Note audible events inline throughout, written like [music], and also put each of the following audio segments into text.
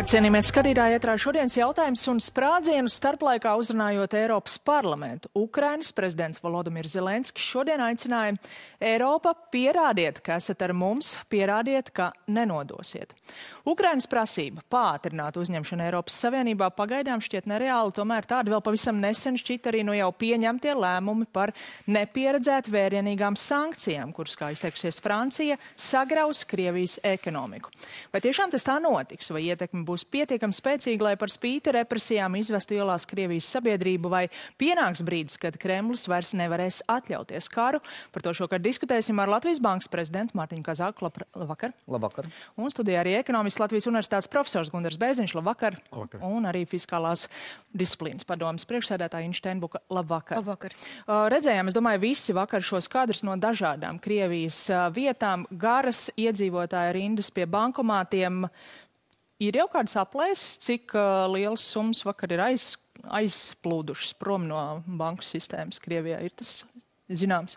Labvakar, cienījamies skatītāji, ietrā šodienas jautājums un sprādzienu starplaikā uzrunājot Eiropas parlamentu. Ukrainas prezidents Volodimirs Zelenskis šodien aicināja Eiropa pierādiet, ka esat ar mums, pierādiet, ka nenodosiet. Ukrainas prasība pātrināt uzņemšanu Eiropas Savienībā pagaidām šķiet nereāli, tomēr tādi vēl pavisam nesen šķiet arī no jau pieņemtie lēmumi par nepieredzētu vērienīgām sankcijām, kuras, kā izteikusies Francija, sagraus Krievijas ekonomiku. Vai tiešām tas tā notiks, vai ietekme būs pietiekami spēcīga, lai par spīti represijām izvestu ielās Krievijas sabiedrību, vai pienāks brīdis, kad Kremlis vairs nevarēs atļauties karu? Par to šokar diskutēsim ar Latvijas Bankas prezidentu Mārtiņu Kazāku. Labvakar! Labvakar! Un studijā arī ekonomists Latvijas Universitātes profesors Gundars Bērziņš. Labvakar! Labvakar. Un arī fiskālās disciplīnas padomas priekšsēdētāja Inšteinbuka. Labvakar! Labvakar. Uh, redzējām, es domāju, visi vakar šos kadrus no dažādām Krievijas uh, vietām, garas iedzīvotāja rindas pie bankomātiem. Ir jau kāds aplēses, cik uh, liels summas vakar ir aiz, aizplūdušas prom no banku sistēmas Krievijā? Ir tas zināms?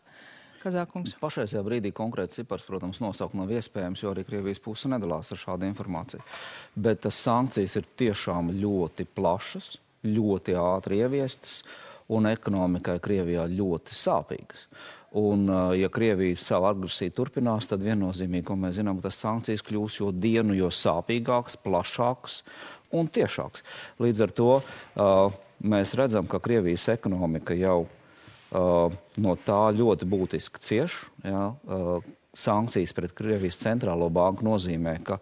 Kazākungs. Pašreizajā brīdī konkrēti cipars, protams, nosaukt nav iespējams, jo arī Krievijas puse nedalās ar šādu informāciju. Bet tas sankcijas ir tiešām ļoti plašas, ļoti ātri ieviestas un ekonomikai Krievijā ļoti sāpīgas. Un, ja Krievija savu agresiju turpinās, tad viennozīmīgi, ko mēs zinām, tas sankcijas kļūs jo dienu, jo sāpīgākas, plašākas un tiešākas. Līdz ar to uh, mēs redzam, ka Krievijas ekonomika jau uh, no tā ļoti būtiski cieš. Jā, uh, sankcijas pret Krievijas centrālo banku nozīmē, ka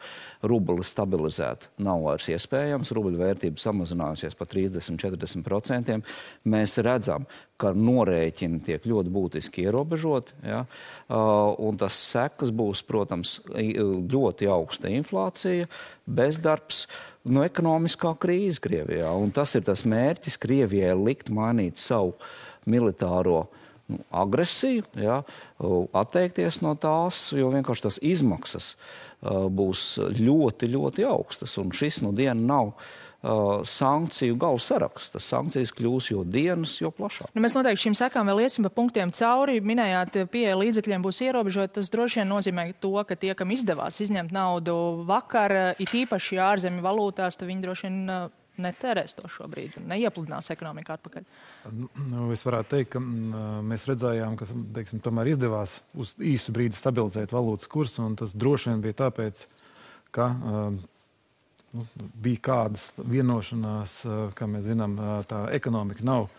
rubli stabilizēt nav vairs iespējams. Rubļa vērtība samazinājusies par 30-40%. Mēs redzam, ka norēķini tiek ļoti būtiski ierobežoti. Ja? Uh, un tas sekas būs, protams, ļoti augsta inflācija, bezdarbs. Nu, ekonomiskā krīze Krievijā. Un tas ir tas mērķis Krievijai likt mainīt savu militāro nu, agresiju, ja, atteikties no tās, jo vienkārši tas izmaksas būs ļoti, ļoti augstas. Un šis nu diena nav sankciju gala saraksts. Tas sankcijas kļūs jo dienas, jo plašāk. Nu, mēs noteikti šīm sekām vēl iesim pa punktiem cauri. Minējāt, pieeja līdzekļiem būs ierobežota. Tas droši vien nozīmē to, ka tie, kam izdevās izņemt naudu vakar, it īpaši ārzemju valūtās, tad viņi droši vien netērēs to šobrīd, neiepludinās ekonomiku atpakaļ. Nu, es varētu teikt, ka mm, mēs redzējām, ka teiksim, tomēr izdevās uz īsu brīdi stabilizēt valūtas kursu. un Tas droši vien bija tāpēc, ka nu, bija kādas vienošanās, kā mēs zinām, tā ekonomika nav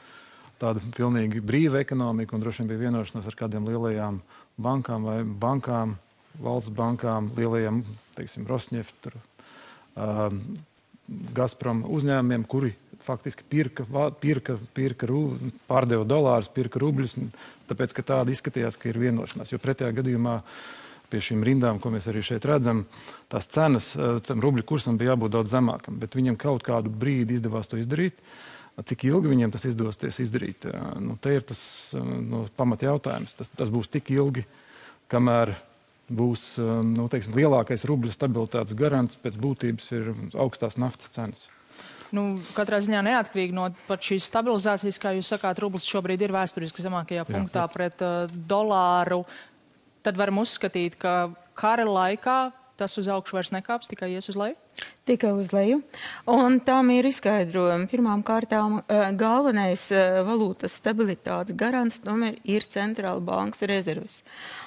tāda pilnīgi brīva ekonomika. un Droši vien bija vienošanās ar kādiem lielajām bankām vai bankām, valsts bankām, lielajiem, teiksim, Rosneft. Um, Gazprom uzņēmumiem, kuri faktiski pirka, pirka, pirka pārdeva dolārus, pirka rubļus, tāpēc, ka tāda izskatījās, ka ir vienošanās. Jo pretējā gadījumā pie šīm rindām, ko mēs arī šeit redzam, tās cenas eh, tam rubļu kursam bija jābūt daudz zemākam, bet viņam kaut kādu brīdi izdevās to izdarīt. Cik ilgi viņiem tas izdosies izdarīt? Eh, Nu, te ir tas eh, nu, pamat jautājums. Tas, tas būs tik ilgi, kamēr būs eh, nu, teiksim, lielākais rubļa stabilitātes garants pēc būtības ir augstās naftas cenas. Nu, katrā ziņā neatkarīgi no šīs stabilizācijas, kā jūs sakāt, rublis šobrīd ir vēsturiski zemākajā punktā pret uh, dolāru. Tad varam uzskatīt, ka kara laikā tas uz augšu vairs nekāps, tikai ies uz leju. Tikai uz leju. Un tam ir izskaidrojumi. Pirmām kārtām eh, galvenais eh, valūtas stabilitātes garants tomēr ir centrāla bankas rezerves.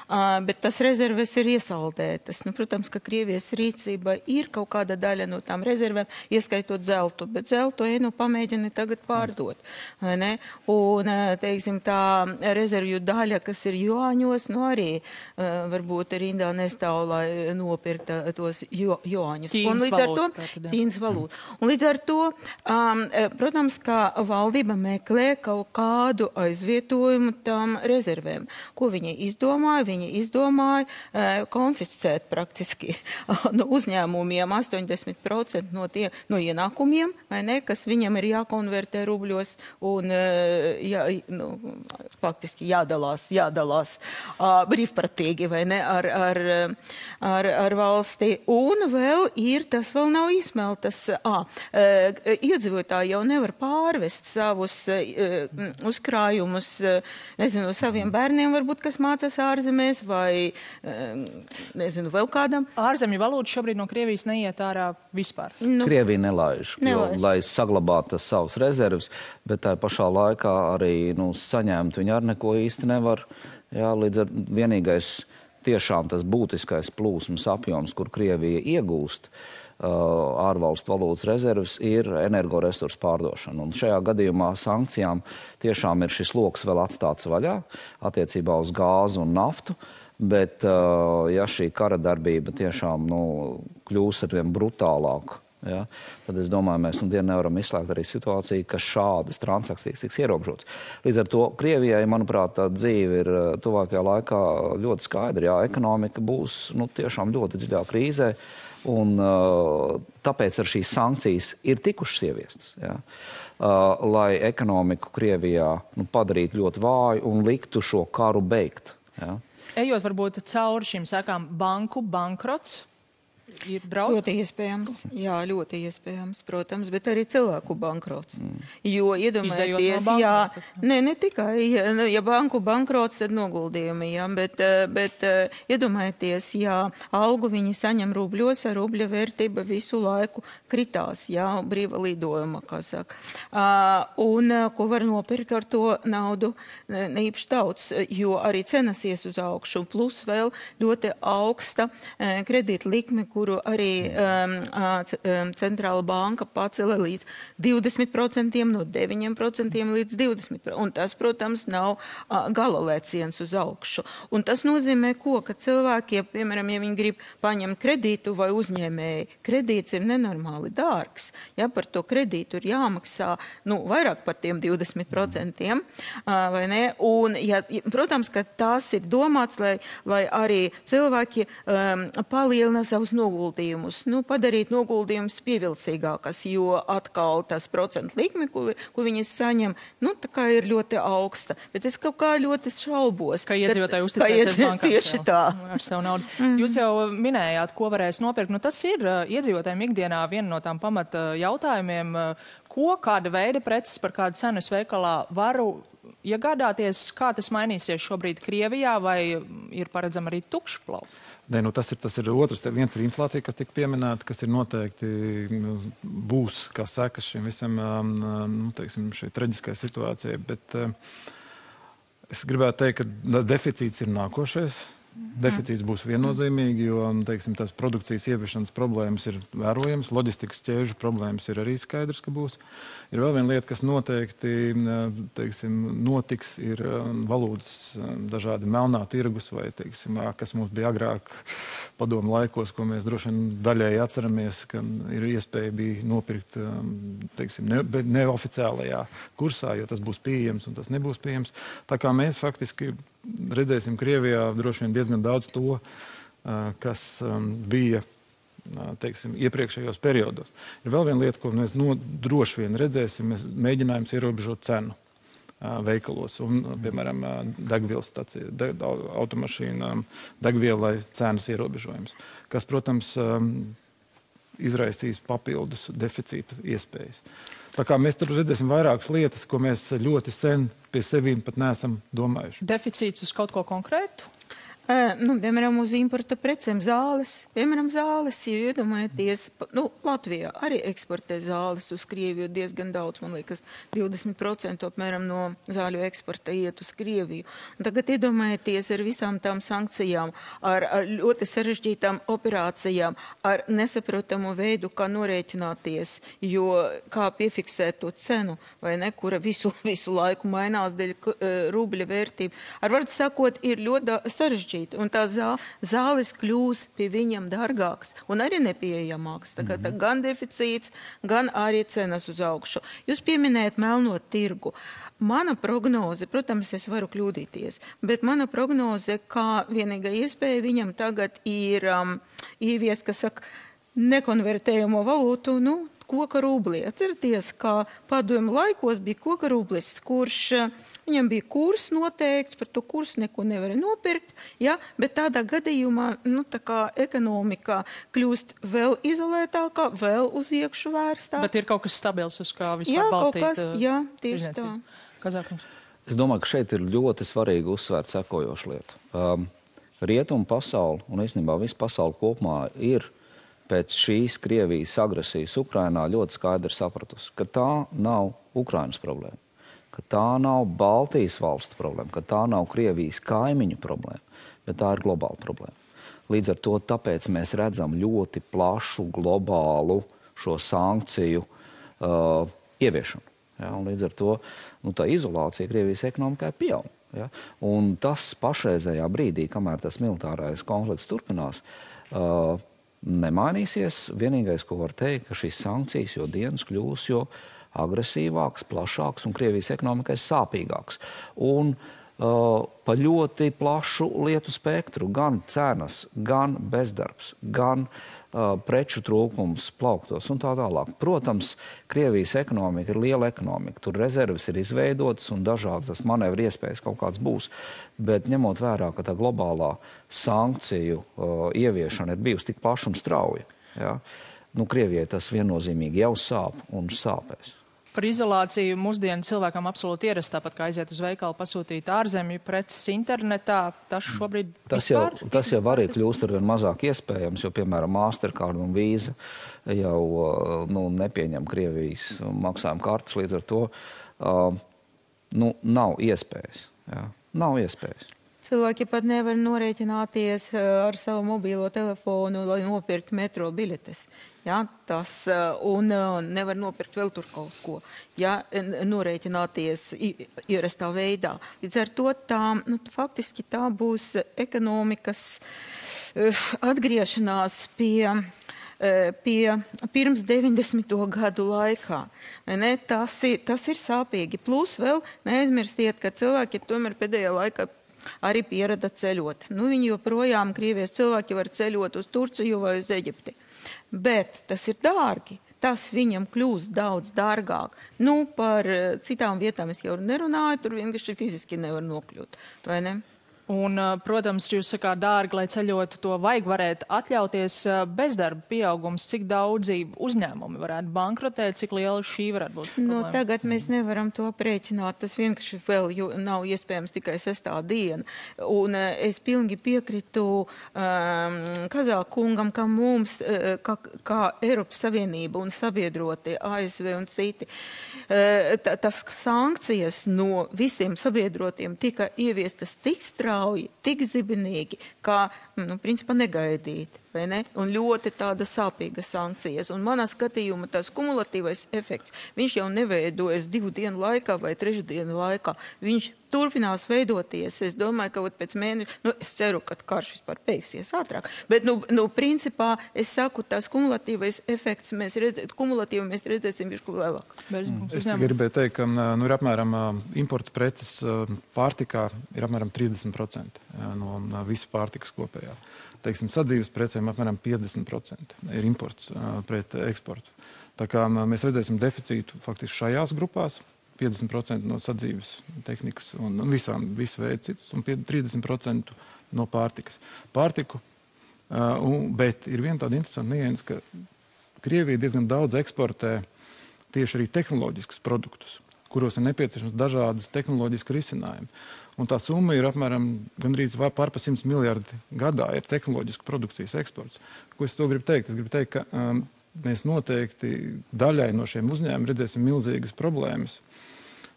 Ah, Bet tas rezerves ir iesaldētas. Nu, protams, ka Krievijas rīcība ir kaut kāda daļa no tām rezervēm, ieskaitot zeltu, bet zeltu ej nu pamēģina tagad pārdot. Un, eh, teiksim, tā rezervju daļa, kas ir juāņos, nu arī eh, varbūt rindā nestāv, lai nopirktu tos juāņus. Un līdz ar to jā. Ķīnas valūta. Un līdz ar to, um, eh, protams, ka valdība meklē kaut kādu aizvietojumu tam rezervēm. Ko viņi izdomāja? Viņi izdomāja uh, konfiscēt praktiski [laughs] no uzņēmumiem 80% no, tie, no ienākumiem, ne, kas viņam ir jākonvertē rubļos un uh, jā, nu, faktiski jādalās, jādalās uh, brīvprātīgi vai ne ar, ar, ar, ar valsti. Un vēl ir tas vēl nav izsmeltas. À, iedzīvotāji jau nevar pārvest savus uzkrājumus, nezinu, saviem bērniem, varbūt, kas mācās ārzemēs, vai, nezinu, vēl kādam. Ārzemju valūta šobrīd no Krievijas neiet ārā vispār. Nu, Krievija nelaiž, nelaiž. Jo, lai saglabātu savus rezervus, bet tā pašā laikā arī nu, saņemt viņi ar neko īsti nevar. Jā, līdz ar vienīgais tiešām tas būtiskais plūsmas apjoms, kur Krievija iegūst uh, ārvalstu valūtas rezerves, ir energoresursu pārdošana. Un šajā gadījumā sankcijām tiešām ir šis lokus vēl atstāts vaļā attiecībā uz gāzu un naftu. Bet, uh, ja šī kara darbība tiešām nu, kļūs ar vien brutālāku, Ja? Tad es domāju, mēs nu nevaram izslēgt arī situāciju, ka šādas transakcijas tiks ierobežotas. Līdz ar to Krievijai, manuprāt, dzīve ir eh, tuvākajā laikā ļoti skaidra. Jā, ekonomika būs nu, tiešām ļoti dziļā krīzē. Un, uh, tāpēc ar šīs sankcijas ir tikušas ieviestas. Ja? Uh, lai ekonomiku Krievijā nu, padarītu ļoti vāju un liktu šo karu beigt. Ja? Ejot varbūt cauri šīm sekām, banku bankrots ir braukt? Ļoti iespējams, jā, ļoti iespējams, protams, bet arī cilvēku bankrots. Mm. Jo iedomājieties, no jā, ne, ne tikai, ja, nu, ja banku bankrots, tad noguldījumi, jā, bet, eh, bet eh, iedomājieties, jā, algu viņi saņem rubļos, ar rubļa vērtība visu laiku kritās, jā, brīva lidojuma, kā saka. Un ko var nopirkt ar to naudu, ne īpaši daudz, jo arī cenas ies uz augšu, plus vēl ļoti augsta uh, kredīta likme, kuru arī um, centrāla banka pacēla līdz 20%, no 9% līdz 20%. Un tas, protams, nav uh, gala lēciens uz augšu. Un tas nozīmē, ko, ka cilvēki, ja, piemēram, ja viņi grib paņemt kredītu vai uzņēmēji, kredīts ir nenormāli dārgs. Ja par to kredītu ir jāmaksā nu, vairāk par tiem 20%, uh, vai ne? Un, ja, protams, ka tas ir domāts, lai, lai arī cilvēki um, palielina savus noguldījumus noguldījumus, nu, padarīt noguldījumus pievilcīgākas, jo atkal tas procentu likme, ko, ko viņas saņem, nu, tā kā ir ļoti augsta. Bet es kaut kā ļoti šaubos. Ka iedzīvotāji uzticēsies bankām. Tieši tā. Ar savu naudu. Mm. Jūs jau minējāt, ko varēs nopirkt. Nu, tas ir uh, iedzīvotājiem ikdienā viena no tām pamata jautājumiem, uh, ko, kāda veida preces par kādu cenu es veikalā varu iegādāties, kā tas mainīsies šobrīd Krievijā, vai ir paredzama arī tukšplaukta? Nē, nu tas, ir, tas ir otrs. Viens ir inflācija, kas tika pieminēta, kas ir noteikti nu, būs kā sekas šim visam um, um, nu, teiksim, šai traģiskajai situācijai. Bet uh, es gribētu teikt, ka deficīts ir nākošais. Deficīts būs viennozīmīgi, jo teiksim, tās produkcijas ieviešanas problēmas ir vērojamas, loģistikas ķēžu problēmas ir arī skaidrs, ka būs. Ir vēl viena lieta, kas noteikti teiksim, notiks, ir valūtas dažādi melnā tirgus vai teiksim, kas mums bija agrāk padomu laikos, ko mēs droši vien daļēji atceramies, ka ir iespēja bija nopirkt teiksim, ne, neoficiālajā kursā, jo tas būs pieejams un tas nebūs pieejams. Tā kā mēs faktiski redzēsim Krievijā droši vien diezgan daudz to, kas bija teiksim, iepriekšējos periodos. Ir vēl viena lieta, ko mēs no, droši vien redzēsim, mēs mēģinājums ierobežot cenu veikalos un, piemēram, degvielas stācija, de, automašīnām, degvielai cenas ierobežojums, kas, protams, izraisīs papildus deficītu iespējas. Tā kā mēs tur redzēsim vairākas lietas, ko mēs ļoti sen pie sevīm pat neesam domājuši. Deficīts uz kaut ko konkrētu? Nu, piemēram, uz importa precēm zāles. Piemēram, zāles, ja iedomājaties, nu, Latvijā arī eksportē zāles uz Krieviju diezgan daudz, man liekas, 20% apmēram no zāļu eksporta iet uz Krieviju. Un tagad iedomājieties ar visām tām sankcijām, ar, ar ļoti sarežģītām operācijām, ar nesaprotamu veidu, kā norēķināties, jo kā piefiksēt to cenu, vai ne, kura visu, [laughs] visu laiku mainās dēļ rubļa vērtība. Ar vārdu sakot, ir ļoti sarežģīti sarežģīti. Un tā zā, zāles kļūs pie viņam dārgākas un arī nepieejamākas. Tā kā, tā mhm. gan deficīts, gan arī cenas uz augšu. Jūs pieminējat melno tirgu. Mana prognoze, protams, es varu kļūdīties, bet mana prognoze, kā vienīgā iespēja viņam tagad ir um, ievies, kas saka, nekonvertējamo valūtu, nu, koka rubli. Atcerieties, kā padomu laikos bija koka rublis, kurš viņam bija kurs noteikts, par to kursu neko nevarēja nopirkt, ja? bet tādā gadījumā nu, tā kā ekonomika kļūst vēl izolētākā, vēl uz iekšu vērstā. Bet ir kaut kas stabils, uz kā vispār jā, balstīt. Kas, jā, tieši tā. Kazākums. Es domāju, ka šeit ir ļoti svarīgi uzsvērt sekojošu lietu. Um, Rietumu pasauli un īstenībā visa pasaule kopumā ir pēc šīs Krievijas agresijas Ukrainā ļoti skaidri sapratusi, ka tā nav Ukrainas problēma, ka tā nav Baltijas valstu problēma, ka tā nav Krievijas kaimiņu problēma, bet tā ir globāla problēma. Līdz ar to mēs redzam ļoti plašu globālu šo sankciju uh, ieviešanu. Ja, līdz ar to nu, tā izolācija Krievijas ekonomikai pieaug. Ja? Un tas pašreizējā brīdī, kamēr tas militārais konflikts turpinās, uh, nemainīsies. Vienīgais, ko var teikt, ka šīs sankcijas jo dienas kļūs jo agresīvāks, plašāks un Krievijas ekonomikai sāpīgāks. Un, uh, pa ļoti plašu lietu spektru, gan cenas, gan bezdarbs, gan uh, preču trūkums plauktos un tā tālāk. Protams, Krievijas ekonomika ir liela ekonomika. Tur rezerves ir izveidotas un dažādas manevru iespējas kaut kāds būs. Bet ņemot vērā, ka tā globālā sankciju uh, ieviešana ir bijusi tik plaša un strauja, ja, nu, Krievijai tas viennozīmīgi jau sāp un sāpēs. Par izolāciju mūsdienu cilvēkam absolūti ierast, tāpat kā aiziet uz veikalu, pasūtīt ārzemju preces internetā. Tas šobrīd tas jau, tas jau arī kļūst ar vien mazāk iespējams, jo, piemēram, Mastercard un Visa jau nu, nepieņem Krievijas maksājuma kartes. Līdz ar to uh, nu, nav iespējas. Jā. Nav iespējas. Cilvēki pat nevar norēķināties ar savu mobilo telefonu, lai nopirktu metro biļetes. Ja, tas, uh, un uh, nevar nopirkt vēl tur kaut ko, ja, norēķināties ierastā veidā. Līdz ar to tā, nu, faktiski tā būs ekonomikas atgriešanās pie pie pirms 90. gadu laikā. Ne, tas, ir, tas ir sāpīgi. Plus vēl neaizmirstiet, ka cilvēki tomēr pēdējā laikā arī pierada ceļot. Nu, viņi joprojām, Krievijas cilvēki var ceļot uz Turciju vai uz Eģipti bet tas ir dārgi. Tas viņam kļūst daudz dārgāk. Nu, par eh, citām vietām es jau nerunāju, tur vienkārši fiziski nevar nokļūt. Vai ne? Un, protams, jūs sakāt, dārgi, lai ceļotu, to vajag varēt atļauties bezdarba pieaugums, cik daudzi uzņēmumi varētu bankrotēt, cik liela šī varētu būt. Nu, problēma. tagad mēs nevaram to aprēķināt. Tas vienkārši vēl nav iespējams tikai sestā diena. Un es pilnīgi piekritu um, Kazākungam, ka mums, kā, kā Eiropas Savienība un sabiedrotie ASV un citi, tas sankcijas no visiem sabiedrotiem tika ieviestas tik strauji, strauji, tik zibenīgi, kā, nu, principā negaidīti vai ne? Un ļoti tāda sāpīga sankcijas. Un manā skatījumā tas kumulatīvais efekts, viņš jau neveidojas divu dienu laikā vai trešu dienu laikā. Viņš turpinās veidoties. Es domāju, ka pēc mēneša, nu, es ceru, ka karš vispār beigsies ātrāk. Bet, nu, nu principā, es saku, tas kumulatīvais efekts, mēs redzēsim, kumulatīvi mēs redzēsim višku vēlāk. Mm. Es gribēju teikt, ka nu, ir apmēram importa preces pārtikā ir apmēram 30% no visas pārtikas kopējā teiksim, sadzīves precēm apmēram 50% ir imports uh, pret eksportu. Tā kā mēs redzēsim deficītu faktiski šajās grupās, 50% no sadzīves tehnikas un, visām, visu veidu citas, un 30% no pārtikas. Pārtiku, uh, un, bet ir viena tāda interesanta nianses, ka Krievija diezgan daudz eksportē tieši arī tehnoloģiskus produktus, kuros ir nepieciešams dažādas tehnoloģiskas risinājumi. Un tā summa ir apmēram gandrīz pārpa 100 miljardi gadā ir tehnoloģiska produkcijas eksports. Ko es to gribu teikt? Es gribu teikt, ka um, mēs noteikti daļai no šiem uzņēmumiem redzēsim milzīgas problēmas.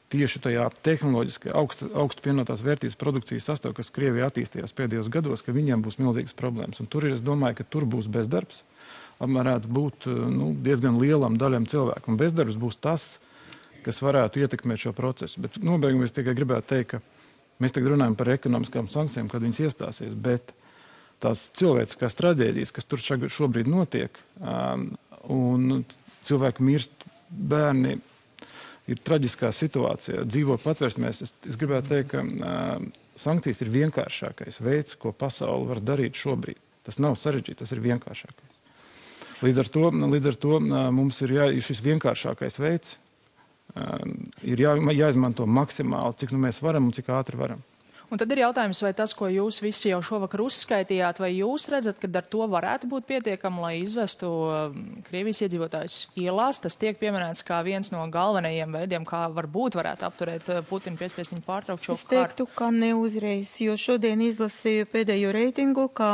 Tieši tajā tehnoloģiski augstu, augstu pienotās vērtības produkcijas sastāvā, kas Krievijā attīstījās pēdējos gados, ka viņiem būs milzīgas problēmas. Un tur ir, es domāju, ka tur būs bezdarbs. Varētu būt nu, diezgan lielam daļam cilvēku. Un bezdarbs būs tas, kas varētu ietekmēt šo procesu. Bet nobeigumā es tikai gribētu teikt, ka Mēs tagad runājam par ekonomiskām sankcijām, kad viņas iestāsies, bet tās cilvēciskās traģēdijas, kas tur šobrīd notiek, um, un cilvēki mirst, bērni ir traģiskā situācijā, dzīvo patvērsmēs. Es, es gribētu teikt, ka um, sankcijas ir vienkāršākais veids, ko pasaule var darīt šobrīd. Tas nav sarežģīti, tas ir vienkāršākais. Līdz ar to, līdz ar to mums ir jā, šis vienkāršākais veids, ir jā, jāizmanto maksimāli, cik nu mēs varam un cik ātri varam. Un tad ir jautājums, vai tas, ko jūs visi jau šovakar uzskaitījāt, vai jūs redzat, ka ar to varētu būt pietiekami, lai izvestu um, Krievijas iedzīvotājus ielās? Tas tiek pieminēts kā viens no galvenajiem veidiem, kā varbūt varētu apturēt uh, Putinu piespiest viņu pārtraukt šo es teiktu, kārtu. ka neuzreiz, jo šodien izlasīju pēdējo reitingu, ka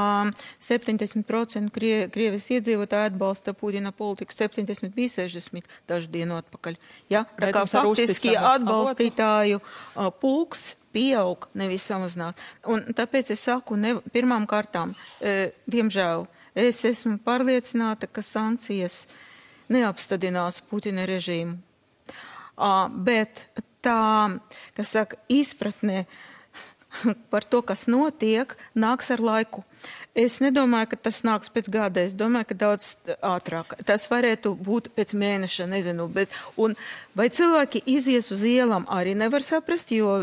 70% Krie, Krievijas iedzīvotāji atbalsta Putina politiku, 70 bija 60 dažu dienu atpakaļ. Ja? Tā kā faktiski atbalstītāju uh, pulks pieaug, nevis samazināt. Un tāpēc es saku, ne, pirmām kārtām, e, diemžēl, es esmu pārliecināta, ka sankcijas neapstādinās Putina režīmu. A, bet tā, kas saka, izpratne [laughs] par to, kas notiek, nāks ar laiku. Es nedomāju, ka tas nāks pēc gada. Es domāju, ka daudz ātrāk. Tas varētu būt pēc mēneša, nezinu. Bet, un vai cilvēki izies uz ielām, arī nevar saprast, jo,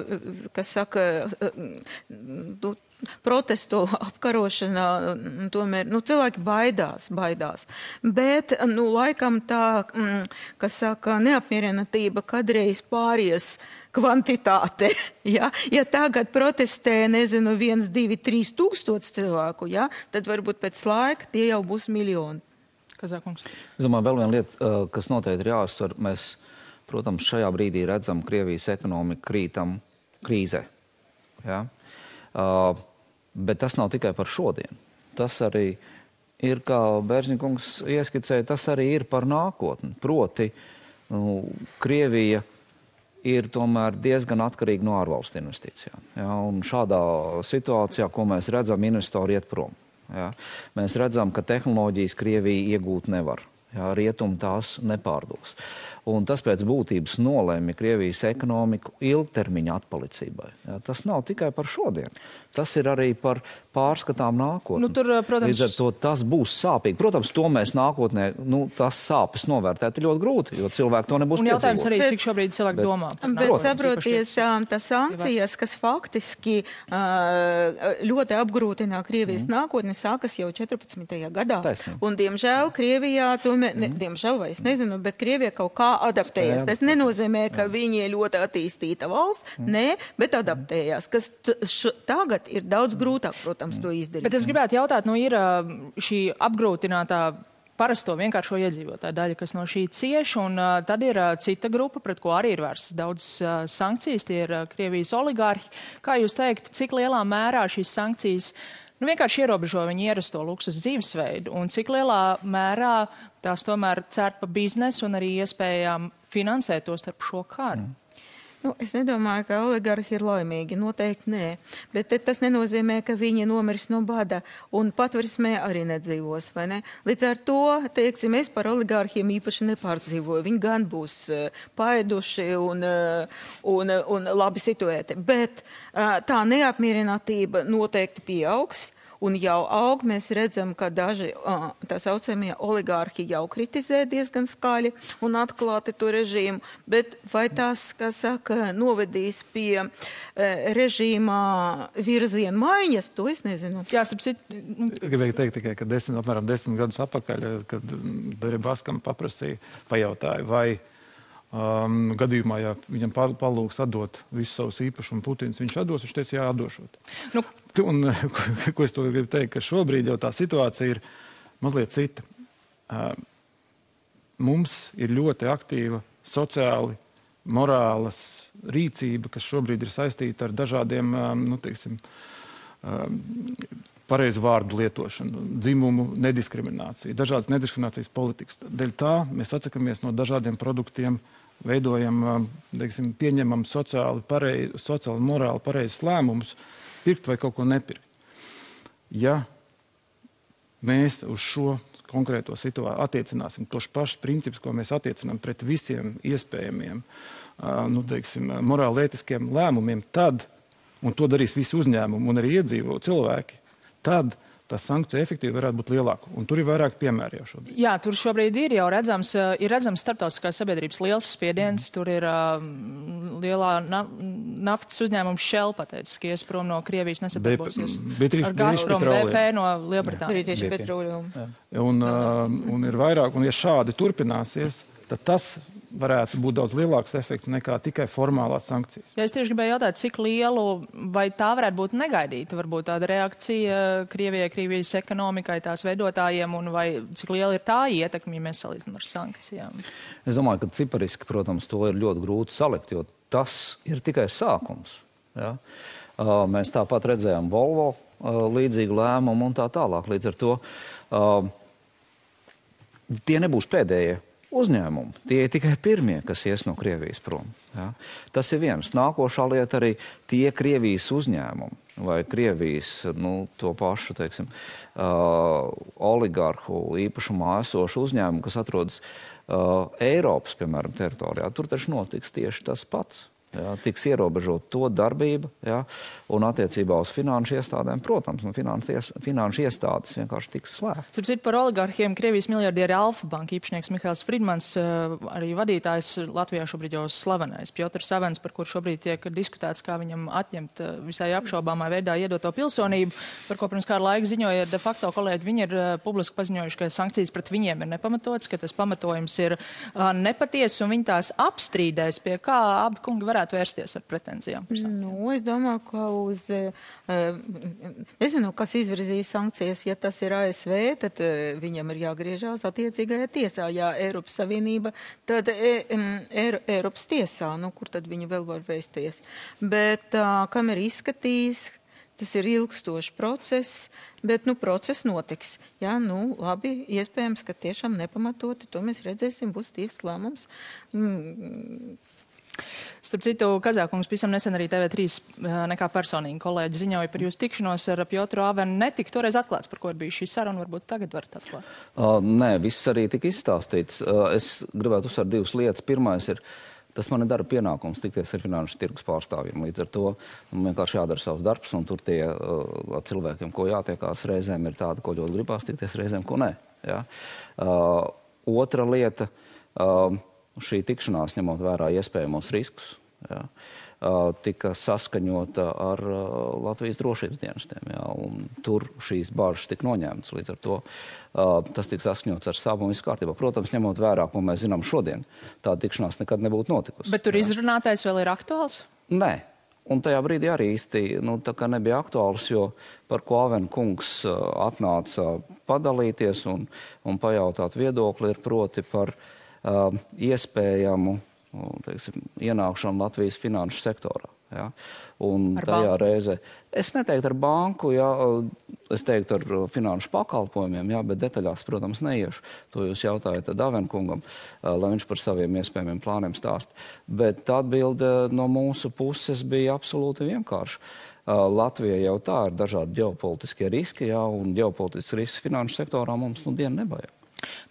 kas saka, nu, protestu apkarošana, tomēr nu, cilvēki baidās, baidās. Bet, nu, laikam tā, mm, kas saka, neapmierinātība kadreiz pāries kvantitāte. [laughs] Ja, ja tagad protestē, nezinu, viens, divi, trīs tūkstoši cilvēku, ja, tad varbūt pēc laika tie jau būs miljoni. Kazākungs. Es domāju, vēl viena lieta, uh, kas noteikti ir jāuzsver. Mēs, protams, šajā brīdī redzam Krievijas ekonomiku krītam krīzē. Ja? Uh, bet tas nav tikai par šodien. Tas arī ir, kā Bērziņkungs ieskicēja, tas arī ir par nākotni. Proti, nu, Krievija ir tomēr diezgan atkarīgi no ārvalstu investīcijām. Ja, šādā situācijā, ko mēs redzam, investori iet prom. Ja. Mēs redzam, ka tehnoloģijas Krievija iegūt nevar. Ja, rietumi tās nepārdos. Un tas pēc būtības nolēma Krievijas ekonomiku ilgtermiņa atpalicībai. Ja, tas nav tikai par šodienu. Tas ir arī par pārskatām nākotnē. Nu, tur, protams... Līdz ar to tas būs sāpīgi. Protams, to mēs nākotnē, nu, tas sāpes novērtēt ļoti grūti, jo cilvēki to nebūs. Un jautājums piedzīvot. arī, cik šobrīd cilvēki bet, domā. Bet saproties, tas sankcijas, kas faktiski ļoti apgrūtina Krievijas mm. nākotni, sākas jau 14. gadā. Taisnība. Un, diemžēl, Krievijā, tomēr, ne, mm. diemžēl, vai es nezinu, bet Krievija kaut kā adaptējas. Tas nenozīmē, ka Jā. viņi ir ļoti attīstīta valsts, mm. nē, bet adaptējās, kas š, tagad ir daudz grūtāk, protams, to izdarīt. Bet es gribētu jautāt, nu ir šī apgrūtinātā parasto vienkāršo iedzīvotāju daļa, kas no šī cieš, un uh, tad ir uh, cita grupa, pret ko arī ir vērstas daudz uh, sankcijas, tie ir uh, Krievijas oligārhi. Kā jūs teikt, cik lielā mērā šīs sankcijas nu, vienkārši ierobežo viņu ierasto luksus dzīvesveidu, un cik lielā mērā tās tomēr cer pa biznesu un arī iespējām finansēt to starp šo kāru? Mm. Nu, es nedomāju, ka oligarhi ir laimīgi. Noteikti nē. Bet tas nenozīmē, ka viņi nomirs no bada un patversmē arī nedzīvos. Ne? Līdz ar to, teiksim, es par oligarhiem īpaši nepārdzīvoju. Viņi gan būs uh, paēduši un, uh, un, uh, un labi situēti. Bet uh, tā neapmierinātība noteikti pieaugs un jau aug. Mēs redzam, ka daži tā saucamie oligārhi jau kritizē diezgan skaļi un atklāti to režīmu, bet vai tas, kā saka, novedīs pie režīmā virziena maiņas, to es nezinu. Jā, sapsit. Nu... Gribēju teikt tikai, ka desmit, apmēram desmit gadus atpakaļ, kad Derebaskam paprasīja, pajautāja, vai Um, gadījumā, ja viņam palūgs atdot visus savus īpašumus, Putins viņš atdos, viņš teica, jā, atdošot. Nu. Un, ko, [laughs] ko es to gribu teikt, ka šobrīd jau tā situācija ir mazliet cita. Uh, mums ir ļoti aktīva sociāli, morālas rīcība, kas šobrīd ir saistīta ar dažādiem, um, nu, teiksim, um, pareizu vārdu lietošanu, dzimumu nediskrimināciju, dažādas nediskriminācijas politikas. Dēļ tā mēs atsakamies no dažādiem produktiem, uh, veidojam, teiksim, pieņemam sociāli, pareiz, sociāli morāli pareizus lēmumus, pirkt vai kaut ko nepirkt. Ja mēs uz šo konkrēto situāciju attiecināsim tos pašus principus, ko mēs attiecinām pret visiem iespējamiem nu, teiksim, morāli ētiskiem lēmumiem, tad, un to darīs visi uzņēmumi un arī iedzīvo cilvēki, tad tā sankcija efektīvi varētu būt lielāka. Un tur ir vairāk piemēri jau šobrīd. Jā, tur šobrīd ir jau redzams, ir redzams starptautiskās sabiedrības liels spiediens. Mm. Tur ir uh, lielā na naftas uzņēmuma Shell pateicis, ka ies prom no Krievijas nesadarbosies ar Gazprom BP no Lielbritānijas. Un, uh, un ir vairāk, un ja šādi turpināsies, tad tas varētu būt daudz lielāks efekts nekā tikai formālās sankcijas. Ja es tieši gribēju jautāt, cik lielu vai tā varētu būt negaidīta, varbūt tāda reakcija Krievijai, Krievijas ekonomikai, tās veidotājiem, un vai cik liela ir tā ietekme, ja mēs salīdzinām ar sankcijām? Es domāju, ka cipariski, protams, to ir ļoti grūti salikt, jo tas ir tikai sākums. Ja? Mēs tāpat redzējām Volvo līdzīgu lēmumu un tā tālāk. Līdz ar to tie nebūs pēdējie uzņēmumi. Tie ir tikai pirmie, kas ies no Krievijas prom. Ja? Tas ir viens. Nākošā lieta arī tie Krievijas uzņēmumi vai Krievijas nu, to pašu teiksim, uh, oligarhu īpašumā esošu uzņēmumu, kas atrodas uh, Eiropas piemēram, teritorijā. Tur taču notiks tieši tas pats. Jā, tiks ierobežot to darbību, jā, un attiecībā uz finanšu iestādēm, protams, nu, finanšu, finanšu iestādes vienkārši tiks slēgtas. Turpretī par oligarhiem Krievijas miljardieri Alfa banka īpašnieks Mihails Friedmans, eh, arī vadītājs Latvijā šobrīd jau slavenais Piotrs Savens, par kur šobrīd tiek diskutēts, kā viņam atņemt eh, visai apšaubāmā veidā iedoto pilsonību, par ko pirms kādu laiku ziņoja de facto kolēģi. Viņi ir uh, publiski paziņojuši, ka sankcijas pret viņiem ir nepamatotas, ka tas pamatojums ir nepatiesas un viņi tās apstrīdēs, pie kā abi kungi varētu varētu vērsties ar pretenzijām? Nu, es domāju, ka uz, nezinu, kas izvirzīja sankcijas, ja tas ir ASV, tad viņam ir jāgriežās attiecīgajā tiesā. Ja Eiropas Savienība, tad e, e, Eiropas tiesā, nu, kur tad viņi vēl var vēsties. Bet kam ir izskatījis, tas ir ilgstošs process, bet nu, process notiks. Jā, nu, labi, iespējams, ka tiešām nepamatoti to mēs redzēsim, būs tiesas lēmums. Mm, Starp citu, Kazākungs pavisam nesen arī TV3 eh, nekā personīgi kolēģi ziņoja par jūsu tikšanos ar Piotru Avenu. Netika toreiz atklāts, par ko bijusi šī saruna, varbūt tagad varat atklāt. Uh, nē, viss arī tika izstāstīts. Uh, es gribētu uzsvērt divas lietas. Pirmais ir. Tas man ir darba pienākums tikties ar finanšu tirgus pārstāvjiem. Līdz ar to man vienkārši jādara savs darbs, un tur tie uh, cilvēkiem, ko jātiekās, reizēm ir tādi, ko ļoti gribās tikties, reizēm ko nē. Ja? Uh, otra lieta. Uh, šī tikšanās, ņemot vērā iespējamos riskus, jā, tika saskaņota ar Latvijas drošības dienestiem. Jā, tur šīs bāžas tika noņemtas. Līdz ar to tas tika saskaņots ar savu un visu kārtībā. Protams, ņemot vērā, ko mēs zinām šodien, tā tikšanās nekad nebūtu notikusi. Bet tur jā. izrunātais vēl ir aktuāls? Nē. Un tajā brīdī arī īsti nu, nebija aktuāls, jo par ko Avena kungs atnāca padalīties un, un pajautāt viedokli, ir proti par uh, iespējamu teiksim, ienākšanu Latvijas finanšu sektorā. Ja? Un ar tajā banku. reizē es neteiktu ar banku, ja, es teiktu ar finanšu pakalpojumiem, ja, bet detaļās, protams, neiešu. To jūs jautājat Davenkungam, lai viņš par saviem iespējamiem plāniem stāst. Bet atbilde no mūsu puses bija absolūti vienkārša. Latvija jau tā ir dažādi ģeopolitiskie riski, ja, un ģeopolitisks risks finanšu sektorā mums nu dienu nebaigs.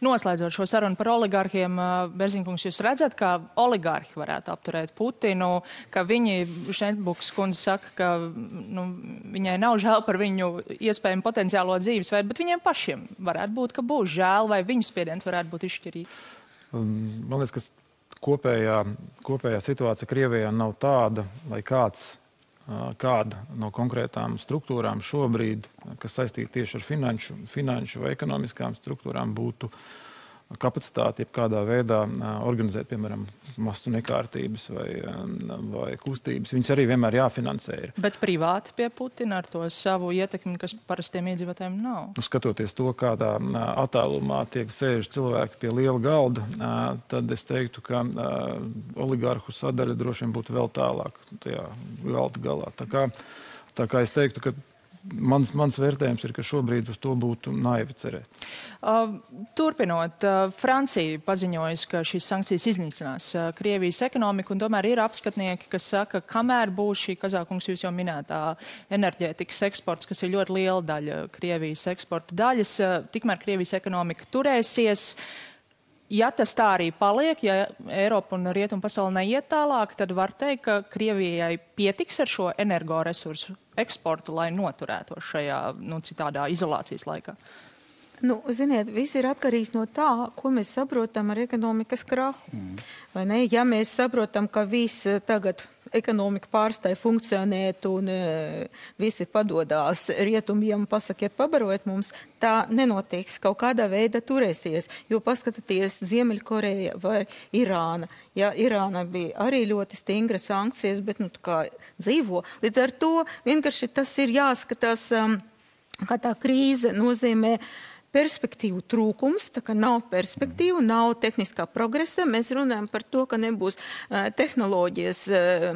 Noslēdzot šo sarunu par oligarhiem, Berzinkungs, jūs redzat, kā oligarhi varētu apturēt Putinu, ka viņi, Šentbuks kundze saka, ka nu, viņai nav žēl par viņu iespējamu potenciālo dzīvesveidu, bet viņiem pašiem varētu būt, ka būs žēl vai viņu spiediens varētu būt izšķirīgs. Man liekas, ka kopējā, kopējā situācija Krievijā nav tāda, lai kāds kāda no konkrētām struktūrām šobrīd, kas saistīta tieši ar finanšu, finanšu vai ekonomiskām struktūrām, būtu kapacitāti jebkādā veidā organizēt, piemēram, masu nekārtības vai, vai kustības. Viņas arī vienmēr jāfinansē. Ir. Bet privāti pie Putina ar to savu ietekmi, kas parastiem iedzīvotājiem nav. Nu, skatoties to, kādā attālumā tiek sēž cilvēki pie liela galda, tad es teiktu, ka oligarhu sadaļa droši vien būtu vēl tālāk tajā galda galā. Tā kā, tā kā es teiktu, ka mans, mans vērtējums ir, ka šobrīd uz to būtu naivi cerēt. Uh, turpinot, uh, Francija paziņojusi, ka šīs sankcijas iznīcinās uh, Krievijas ekonomiku, un tomēr ir apskatnieki, kas saka, kamēr būs šī kazākums jūs jau minētā enerģētikas eksports, kas ir ļoti liela daļa Krievijas eksporta daļas, tikmēr Krievijas ekonomika turēsies. Ja tas tā arī paliek, ja Eiropa un Rietumu pasauli neiet tālāk, tad var teikt, ka Krievijai pietiks ar šo energoresursu eksportu, lai noturētos šajā nu, citādā izolācijas laikā. Nu, ziniet, viss ir atkarīgs no tā, ko mēs saprotam ar ekonomikas krahu. Mm. Ja mēs saprotam, ka viss tagad ekonomika pārstāja funkcionēt un e, visi padodās rietumiem pasakiet, pabarojiet mums, tā nenotiks. Kaut kādā veidā turēsies. Jo paskatieties, Ziemeļkoreja vai Irāna. Ja, Irāna bija arī ļoti stingra sankcijas, bet nu, kā dzīvo. Līdz ar to vienkārši tas ir jāskatās, um, kā tā krīze nozīmē. Uh, perspektīvu trūkums, tā kā nav perspektīvu, nav tehniskā progresa. Mēs runājam par to, ka nebūs uh, tehnoloģijas uh,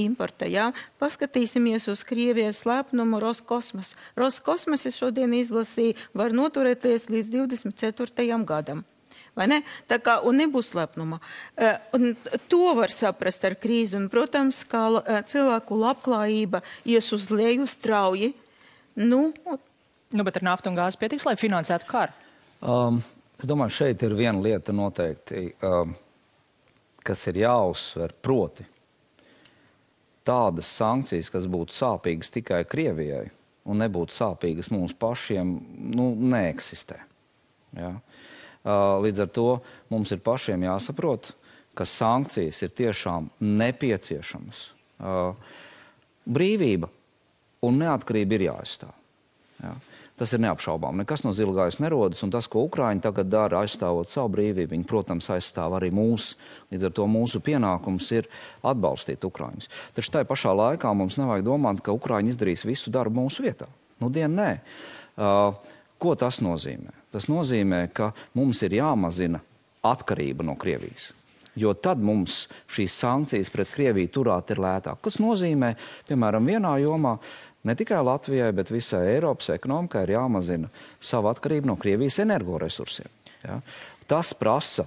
importa. Jā. Paskatīsimies uz Krievijas slēpnumu Roskosmas. Roskosmas, es šodien izlasīju, var noturēties līdz 24. gadam. Tā kā nebūs slepnuma. Uh, to var saprast ar krīzi. Un, protams, kā cilvēku labklājība ies uz leju strauji. Nu, Nu, bet ar naftu un gāzi pietiks, lai finansētu karu? Um, es domāju, šeit ir viena lieta noteikti, um, kas ir jāuzsver. Proti, tādas sankcijas, kas būtu sāpīgas tikai Krievijai un nebūtu sāpīgas mums pašiem, nu, neeksistē. Ja? Uh, līdz ar to mums ir pašiem jāsaprot, ka sankcijas ir tiešām nepieciešamas. Uh, brīvība un neatkarība ir jāaizstāv. Ja? Tas ir neapšaubām. Nekas no zilgājas nerodas, un tas, ko Ukraiņi tagad dara, aizstāvot savu brīvību, viņi, protams, aizstāv arī mūsu. Līdz ar to mūsu pienākums ir atbalstīt Ukraiņus. Taču tajā pašā laikā mums nevajag domāt, ka Ukraiņi izdarīs visu darbu mūsu vietā. Nu, dien nē. Uh, ko tas nozīmē? Tas nozīmē, ka mums ir jāmazina atkarība no Krievijas jo tad mums šīs sankcijas pret Krieviju turēt ir lētāk. Tas nozīmē, piemēram, vienā jomā ne tikai Latvijai, bet visai Eiropas ekonomikai ir jāmazina savu atkarību no Krievijas energoresursiem. Ja? Tas prasa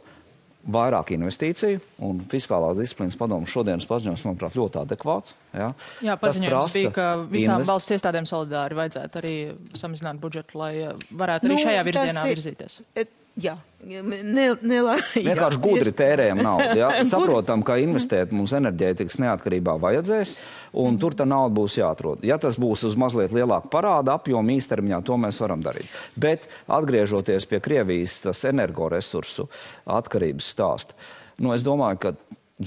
vairāk investīciju, un fiskālās disciplīnas padomu šodienas paziņojums, manuprāt, ļoti adekvāts. Ja? Jā, paziņojums bija, ka visām invest... valsts iestādēm solidāri vajadzētu arī samazināt budžetu, lai varētu arī nu, šajā virzienā ir... virzīties. Et Jā, ne, nelā, [laughs] vienkārši jā, gudri tērējam naudu. Jā. [laughs] Saprotam, ka investēt mums enerģētikas neatkarībā vajadzēs, un tur tā nauda būs jāatrod. Ja tas būs uz mazliet lielāku parāda apjomu īstermiņā, to mēs varam darīt. Bet atgriežoties pie Krievijas tas energoresursu atkarības stāsta, nu, es domāju, ka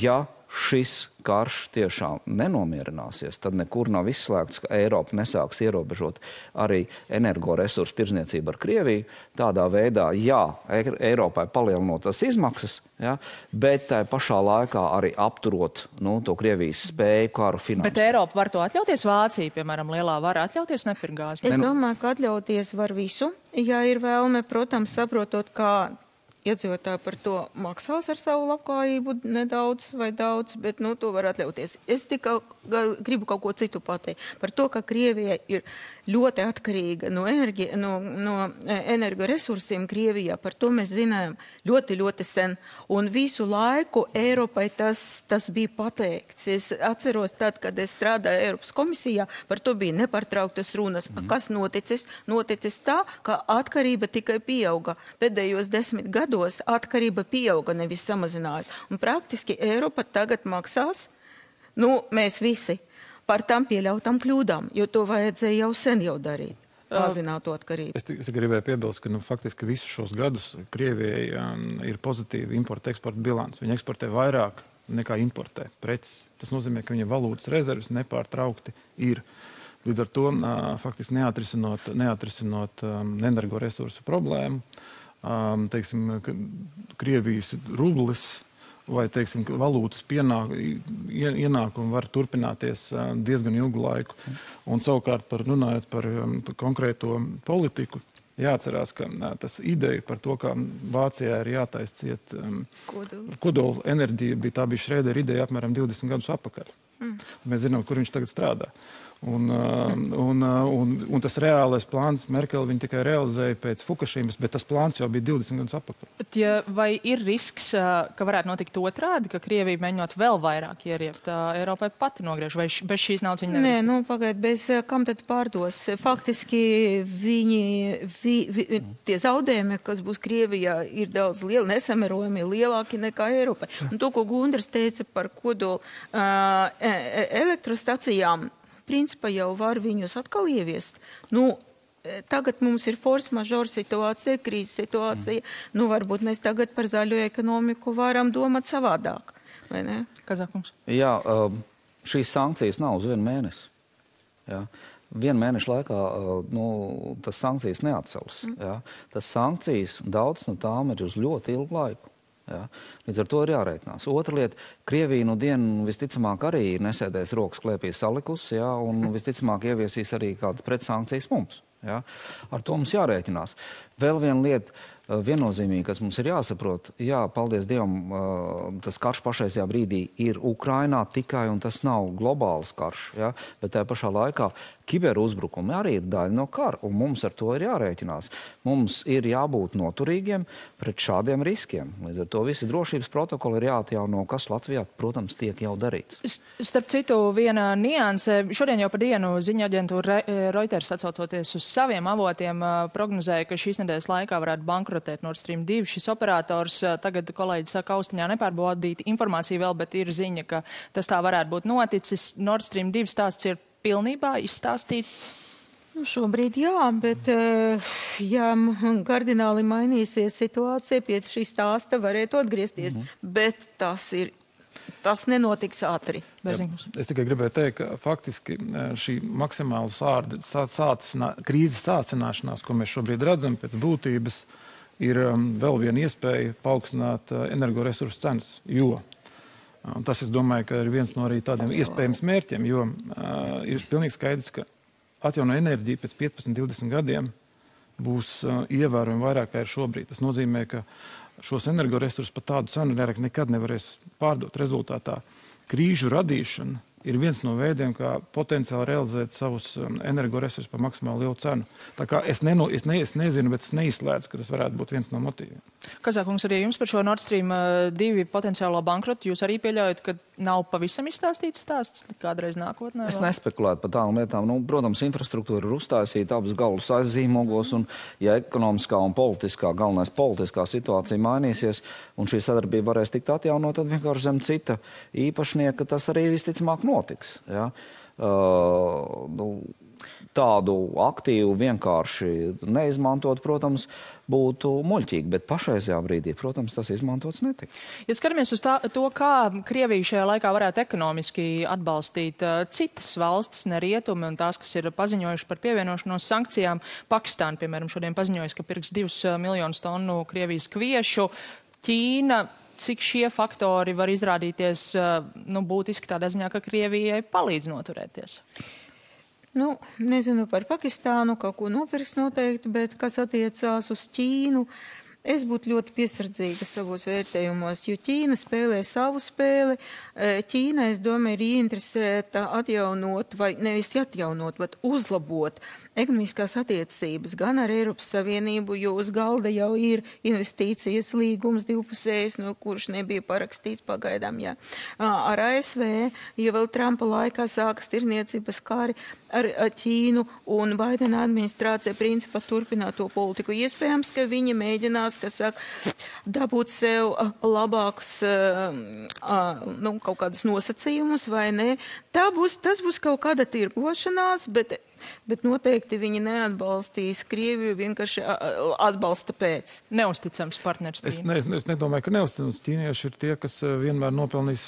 ja šis karš tiešām nenomierināsies, tad nekur nav izslēgts, ka Eiropa nesāks ierobežot arī energoresursu tirdzniecību ar Krieviju. Tādā veidā, jā, Eiropai palielinot tās izmaksas, ja, bet tā pašā laikā arī apturot nu, to Krievijas spēju karu finansēt. Bet Eiropa var to atļauties? Vācija, piemēram, lielā var atļauties nepirkt gāzi? Es domāju, ka atļauties var visu. Ja ir vēlme, protams, saprotot, kā iedzīvotāji par to maksās ar savu labklājību nedaudz vai daudz, bet nu, to var atļauties. Es tikai gribu kaut ko citu pateikt par to, ka Krievija ir ļoti atkarīga no, energi, no, no e, energoresursiem Krievijā. Par to mēs zinājām ļoti, ļoti sen. Un visu laiku Eiropai tas, tas bija pateikts. Es atceros tad, kad es strādāju Eiropas komisijā, par to bija nepārtrauktas runas. Mm. Kas noticis? Noticis tā, ka atkarība tikai pieauga. Pēdējos desmit gados atkarība pieauga, nevis samazinājās. Un praktiski Eiropa tagad maksās, nu, mēs visi par tam pieļautām kļūdām, jo to vajadzēja jau sen jau darīt. Mazināt atkarību. Es, es gribēju piebilst, ka nu, faktiski visus šos gadus Krievijai um, ir pozitīva importa-eksporta bilants. Viņi eksportē vairāk nekā importē preces. Tas nozīmē, ka viņa valūtas rezerves nepārtraukti ir. Līdz ar to uh, faktiski neatrisinot, neatrisinot um, energoresursu problēmu, um, teiksim, Krievijas rublis vai teiksim, valūtas pienāk, ienākumi var turpināties diezgan ilgu laiku. Un savukārt, par, runājot par, par konkrēto politiku, jāatcerās, ka tas ideja par to, ka Vācijā ir jātaisa ciet um, kodola enerģija, bija tā bija Šrēdera ideja apmēram 20 gadus atpakaļ. Mm. Mēs zinām, kur viņš tagad strādā. Un, un, un, un tas reālais plāns Merkele tikai realizēja pēc Fukušīmas, bet tas plāns jau bija 20 gadus atpakaļ. Bet, ja, vai ir risks, ka varētu notikt otrādi, ka Krievija mēģinot vēl vairāk ieriept Eiropai pati nogriež, vai bez šīs naudas viņa nevar? Nē, nu, pagaid, bez kam tad pārdos? Faktiski viņi, vi, vi, tie zaudējumi, kas būs Krievijā, ir daudz lieli, nesamērojami lielāki nekā Eiropai. Un to, ko Gundars teica par kodolu uh, elektrostacijām, principā jau var viņus atkal ieviest. Nu, e, Tagad mums ir force majeure situācija, krīzes situācija. Mm. Nu, varbūt mēs tagad par zaļo ekonomiku varam domāt savādāk. Kazakums. Jā, um, šīs sankcijas nav uz vienu mēnesi. Jā. Vienu mēnešu laikā nu, tas sankcijas neatcels. Mm. Jā. Tas sankcijas, daudz no tām ir uz ļoti ilgu laiku. Ja? Līdz ar to ir jārēķinās. Otra lieta - Krievija nu dienu visticamāk arī ir nesēdējis rokas klēpī salikusi, ja? un visticamāk ieviesīs arī kādas pretsankcijas mums. Ja? Ar to mums jārēķinās. Vēl viena lieta Eh, viennozīmīgi, kas mums ir jāsaprot, jā, paldies Dievam, eh, tas karš pašreizajā brīdī ir Ukrainā tikai, un tas nav globāls karš, ja? bet tajā pašā laikā kiberuzbrukumi arī ir daļa no kara, un mums ar to ir jārēķinās. Mums ir jābūt noturīgiem pret šādiem riskiem. Līdz ar to visi drošības protokoli ir jāatjauno, kas Latvijā, protams, tiek jau darīts. Starp citu, viena nianse, šodien jau par dienu ziņa aģentūra Reuters atsaucoties uz saviem avotiem eh, prognozēja, ka šīs nedēļas laikā varētu bankrotēt Nord Stream 2. Šis operators tagad kolēģi saka, austiņā nepārbaudīta informācija vēl, bet ir ziņa, ka tas tā varētu būt noticis. Nord Stream 2 stāsts ir pilnībā izstāstīts. Nu, šobrīd jā, bet ja kardināli mainīsies situācija, pie šī stāsta varētu atgriezties. Mm -hmm. Bet tas ir tas nenotiks ātri. Jā, es tikai gribēju teikt, ka faktiski šī maksimāla sārdi, sā, sācinā, krīzes sācināšanās, ko mēs šobrīd redzam pēc būtības, ir um, vēl viena iespēja paaugstināt uh, energoresursu cenas. Jo uh, tas, es domāju, ir viens no tādiem iespējamiem mērķiem, jo uh, ir pilnīgi skaidrs, ka atjaunojama enerģija pēc 15, 20 gadiem būs uh, ievērojami vairāk kā ir šobrīd. Tas nozīmē, ka šos energoresursus par tādu cenu nekad nevarēs pārdot. Rezultātā krīžu radīšana ir viens no veidiem, kā potenciāli realizēt savus um, energoresursus par maksimāli lielu cenu. Tā kā es, neno, es, ne, es nezinu, bet es neizslēdzu, ka tas varētu būt viens no motīviem. Kazākungs, arī jums par šo Nord Stream 2 uh, potenciālo bankrotu jūs arī pieļaujat, ka nav pavisam izstāstīts stāsts kādreiz nākotnē? Es nespekulētu par tādām lietām. Nu, protams, infrastruktūra ir uztaisīta abas galvas aizzīmogos, un ja ekonomiskā un politiskā, galvenais politiskā situācija mainīsies, un šī sadarbība varēs tikt atjaunot, tad vienkārši zem cita īpašnieka tas arī visticamāk notiks notiks. Ja? Uh, nu, tādu aktīvu vienkārši neizmantot, protams, būtu muļķīgi, bet pašreizajā brīdī, protams, tas izmantots netika. Ja skatāmies uz tā, to, kā Krievija šajā laikā varētu ekonomiski atbalstīt uh, citas valstis, ne rietumi un tās, kas ir paziņojuši par pievienošanos sankcijām, Pakistāna, piemēram, šodien paziņojas, ka pirks divus uh, miljonus tonu Krievijas kviešu, Ķīna cik šie faktori var izrādīties eh, nu, būtiski tādā ziņā, ka Krievijai palīdz noturēties? Nu, nezinu par Pakistānu, kaut ko nopirks noteikti, bet kas attiecās uz Ķīnu, es būtu ļoti piesardzīga savos vērtējumos, jo Ķīna spēlē savu spēli. Eh, Ķīna, es domāju, ir ieinteresēta atjaunot, vai nevis atjaunot, bet uzlabot uh, ekonomiskās attiecības gan ar Eiropas Savienību, jo uz galda jau ir investīcijas līgums divpusējs, no kurš nebija parakstīts pagaidām, jā. Ar ASV, ja vēl Trumpa laikā sākas tirzniecības kari ar Ķīnu un Baidena administrācija principā turpināt to politiku. Iespējams, ka viņi mēģinās, kas saka, dabūt sev labākus, nu, kaut kādus nosacījumus vai ne. Tā būs, tas būs kaut kāda tirgošanās, bet bet noteikti viņi neatbalstīs Krieviju vienkārši atbalsta pēc. Neusticams partners. Es, ne, es nedomāju, ka neusticams. Ķīnieši ir tie, kas vienmēr nopelnīs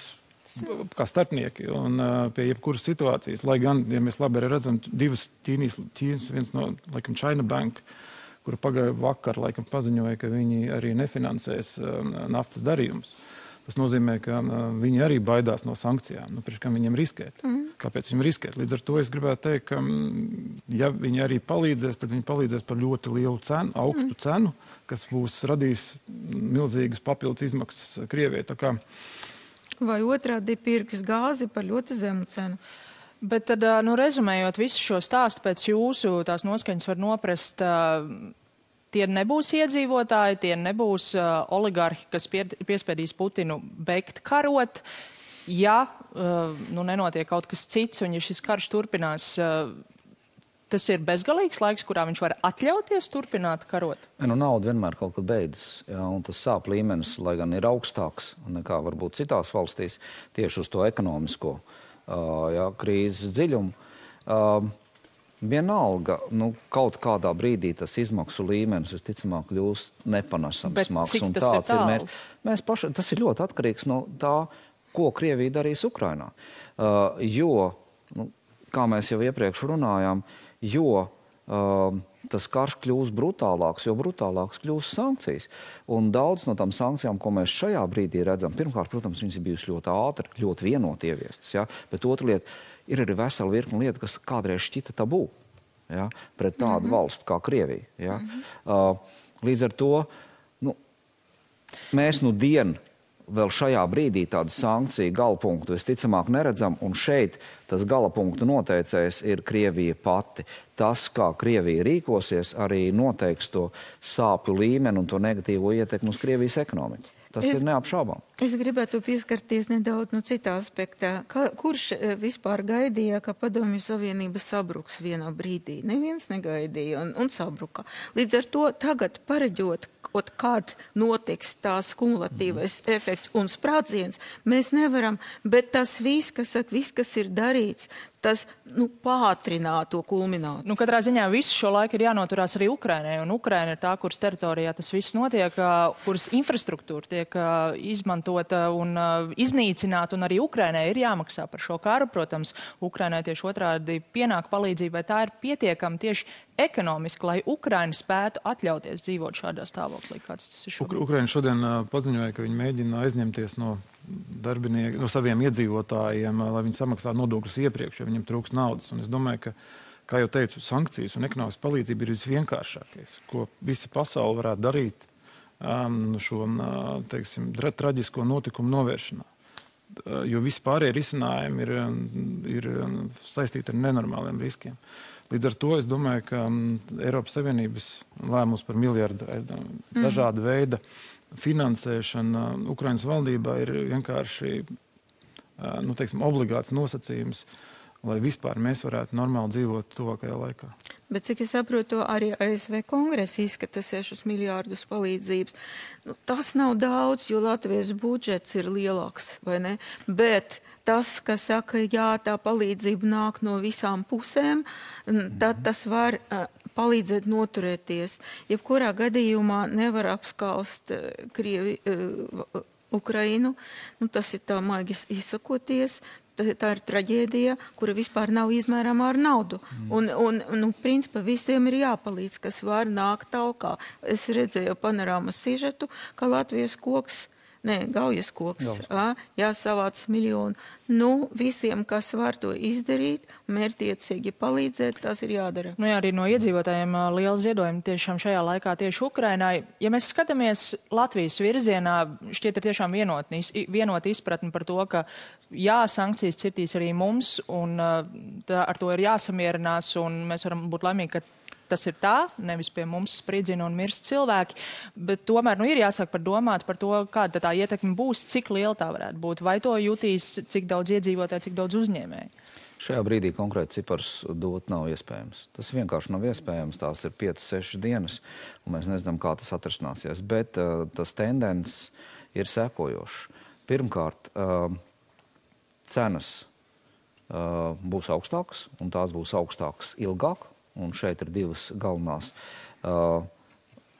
kā starpnieki un uh, pie jebkuras situācijas. Lai gan, ja mēs labi redzam, divas Ķīnijas, Ķīnas, viens no, laikam, China Bank, kura pagāja vakar, laikam, paziņoja, ka viņi arī nefinansēs uh, naftas darījumus. Tas nozīmē, ka uh, viņi arī baidās no sankcijām. Nu, Pirms kam viņiem riskēt? Mm. Kāpēc viņiem riskēt? Līdz ar to es gribētu teikt, ka, ja viņi arī palīdzēs, tad viņi palīdzēs par ļoti lielu cenu, augstu mm. cenu, kas būs radījis milzīgas papildus izmaksas Krievijai. Vai otrādi pirks gāzi par ļoti zemu cenu? Bet tad, nu, rezumējot visu šo stāstu pēc jūsu tās noskaņas var noprast, tie nebūs iedzīvotāji, tie nebūs oligarhi, kas pie, piespiedīs Putinu beigt karot. Ja nu, nenotiek kaut kas cits un ja šis karš turpinās, Tas ir bezgalīgs laiks, kurā viņš var atļauties turpināt karot. Nu, nauda vienmēr kaut kad beidzas, jā, un tas sāp līmenis, lai gan ir augstāks nekā varbūt citās valstīs, tieši uz to ekonomisko uh, jā, krīzes dziļumu. Uh, Vienalga, nu, kaut kādā brīdī tas izmaksu līmenis visticamāk kļūst nepanesams smags. Un tāds ir, ir mērķis. Mēs paši, tas ir ļoti atkarīgs no tā, ko Krievija darīs Ukrainā. Uh, jo, nu, kā mēs jau iepriekš runājām, jo uh, tas karš kļūs brutālāks, jo brutālāks kļūs sankcijas. Un daudz no tām sankcijām, ko mēs šajā brīdī redzam, pirmkārt, protams, viņas ir bijušas ļoti ātri, ļoti vienoti ieviestas. Ja? Bet otra lieta ir arī vesela virkni lietu, kas kādreiz šķita tabū ja? pret tādu mm -hmm. valstu kā Krievija. Ja? Mm -hmm. uh, līdz ar to nu, mēs nu dienu vēl šajā brīdī tādu sankciju galapunktu visticamāk neredzam, un šeit tas galapunktu noteicējs ir Krievija pati. Tas, kā Krievija rīkosies, arī noteiks to sāpju līmeni un to negatīvo ietekmi uz Krievijas ekonomiku. Tas es, ir neapšaubām. Es gribētu pieskarties nedaudz no citā aspektā. Ka, kurš eh, vispār gaidīja, ka Padomju Savienība sabruks vienā brīdī? Neviens negaidīja un, un sabruka. Līdz ar to tagad pareģot, kaut kād notiks tās kumulatīvais mm. efekts un sprādziens, mēs nevaram, bet tas viss, kas, saka, viss, kas ir darīts, tas nu, pātrināt to kulmināciju. Nu, katrā ziņā visu šo laiku ir jānoturās arī Ukrainai, un Ukraina ir tā, kuras teritorijā tas viss notiek, kuras infrastruktūra tiek izmantota un iznīcināta, un arī Ukrainai ir jāmaksā par šo karu. Protams, Ukrainai tieši otrādi pienāk palīdzība, vai tā ir pietiekama tieši ekonomiski, lai Ukraina spētu atļauties dzīvot šādā stāvoklī, kāds tas ir šobrīd? Ukraina šodien paziņoja, ka viņi mēģina aizņemties no darbinieki, no saviem iedzīvotājiem, lai viņi samaksātu nodokļus iepriekš, jo viņiem trūks naudas. Un es domāju, ka, kā jau teicu, sankcijas un ekonomiskā palīdzība ir visvienkāršākais, ko visa pasaule varētu darīt šo teiksim, traģisko notikumu novēršanā. Jo vispārējie risinājumi ir, ir saistīti ar nenormāliem riskiem. Līdz ar to es domāju, ka Eiropas Savienības lēmums par miljardu mm. dažāda veida uh, finansēšana Ukraiņas valdībā ir vienkārši nu, teiksim, obligāts nosacījums, lai vispār mēs varētu normāli dzīvot tuvākajā laikā. Bet, cik es saprotu, arī ASV kongresa izskata 6 miljārdus palīdzības. Nu, tas nav daudz, jo Latvijas budžets ir lielāks, vai ne? Bet tas, ka saka, jā, tā palīdzība nāk no visām pusēm, tad tas var palīdzēt noturēties. Jebkurā gadījumā nevar apskaust Krievi, Ukrainu, nu, tas ir tā maigi izsakoties, tā ir traģēdija, kura vispār nav izmērāma ar naudu. Mm. Un, un, nu, principā visiem ir jāpalīdz, kas var nākt talkā. Es redzēju panorāmas sižetu, ka Latvijas koks Nē, gaujas koks. Jā, jāsavāc miljonu. Nu, visiem, kas var to izdarīt, mērtiecīgi palīdzēt, tas ir jādara. Nu, jā, arī no iedzīvotājiem liela ziedojuma tiešām šajā laikā tieši Ukrainai. Ja mēs skatāmies Latvijas virzienā, šķiet ir tiešām vienotni, vienot izpratni par to, ka jā, sankcijas cirtīs arī mums, un tā, ar to ir jāsamierinās, un mēs varam būt laimīgi, ka tas ir tā, nevis pie mums spridzina un mirst cilvēki, bet tomēr nu, ir jāsāk par domāt par to, kāda tā ietekme būs, cik liela tā varētu būt, vai to jutīs cik daudz iedzīvotāji, cik daudz uzņēmēji. Šajā brīdī konkrēti cipars dot nav iespējams. Tas vienkārši nav iespējams. Tās ir 5-6 dienas, un mēs nezinām, kā tas atrasināsies. Bet uh, tas tendences ir sekojošs. Pirmkārt, uh, cenas uh, būs augstākas, un tās būs augstākas ilgāk, Un šeit ir divas galvenās uh,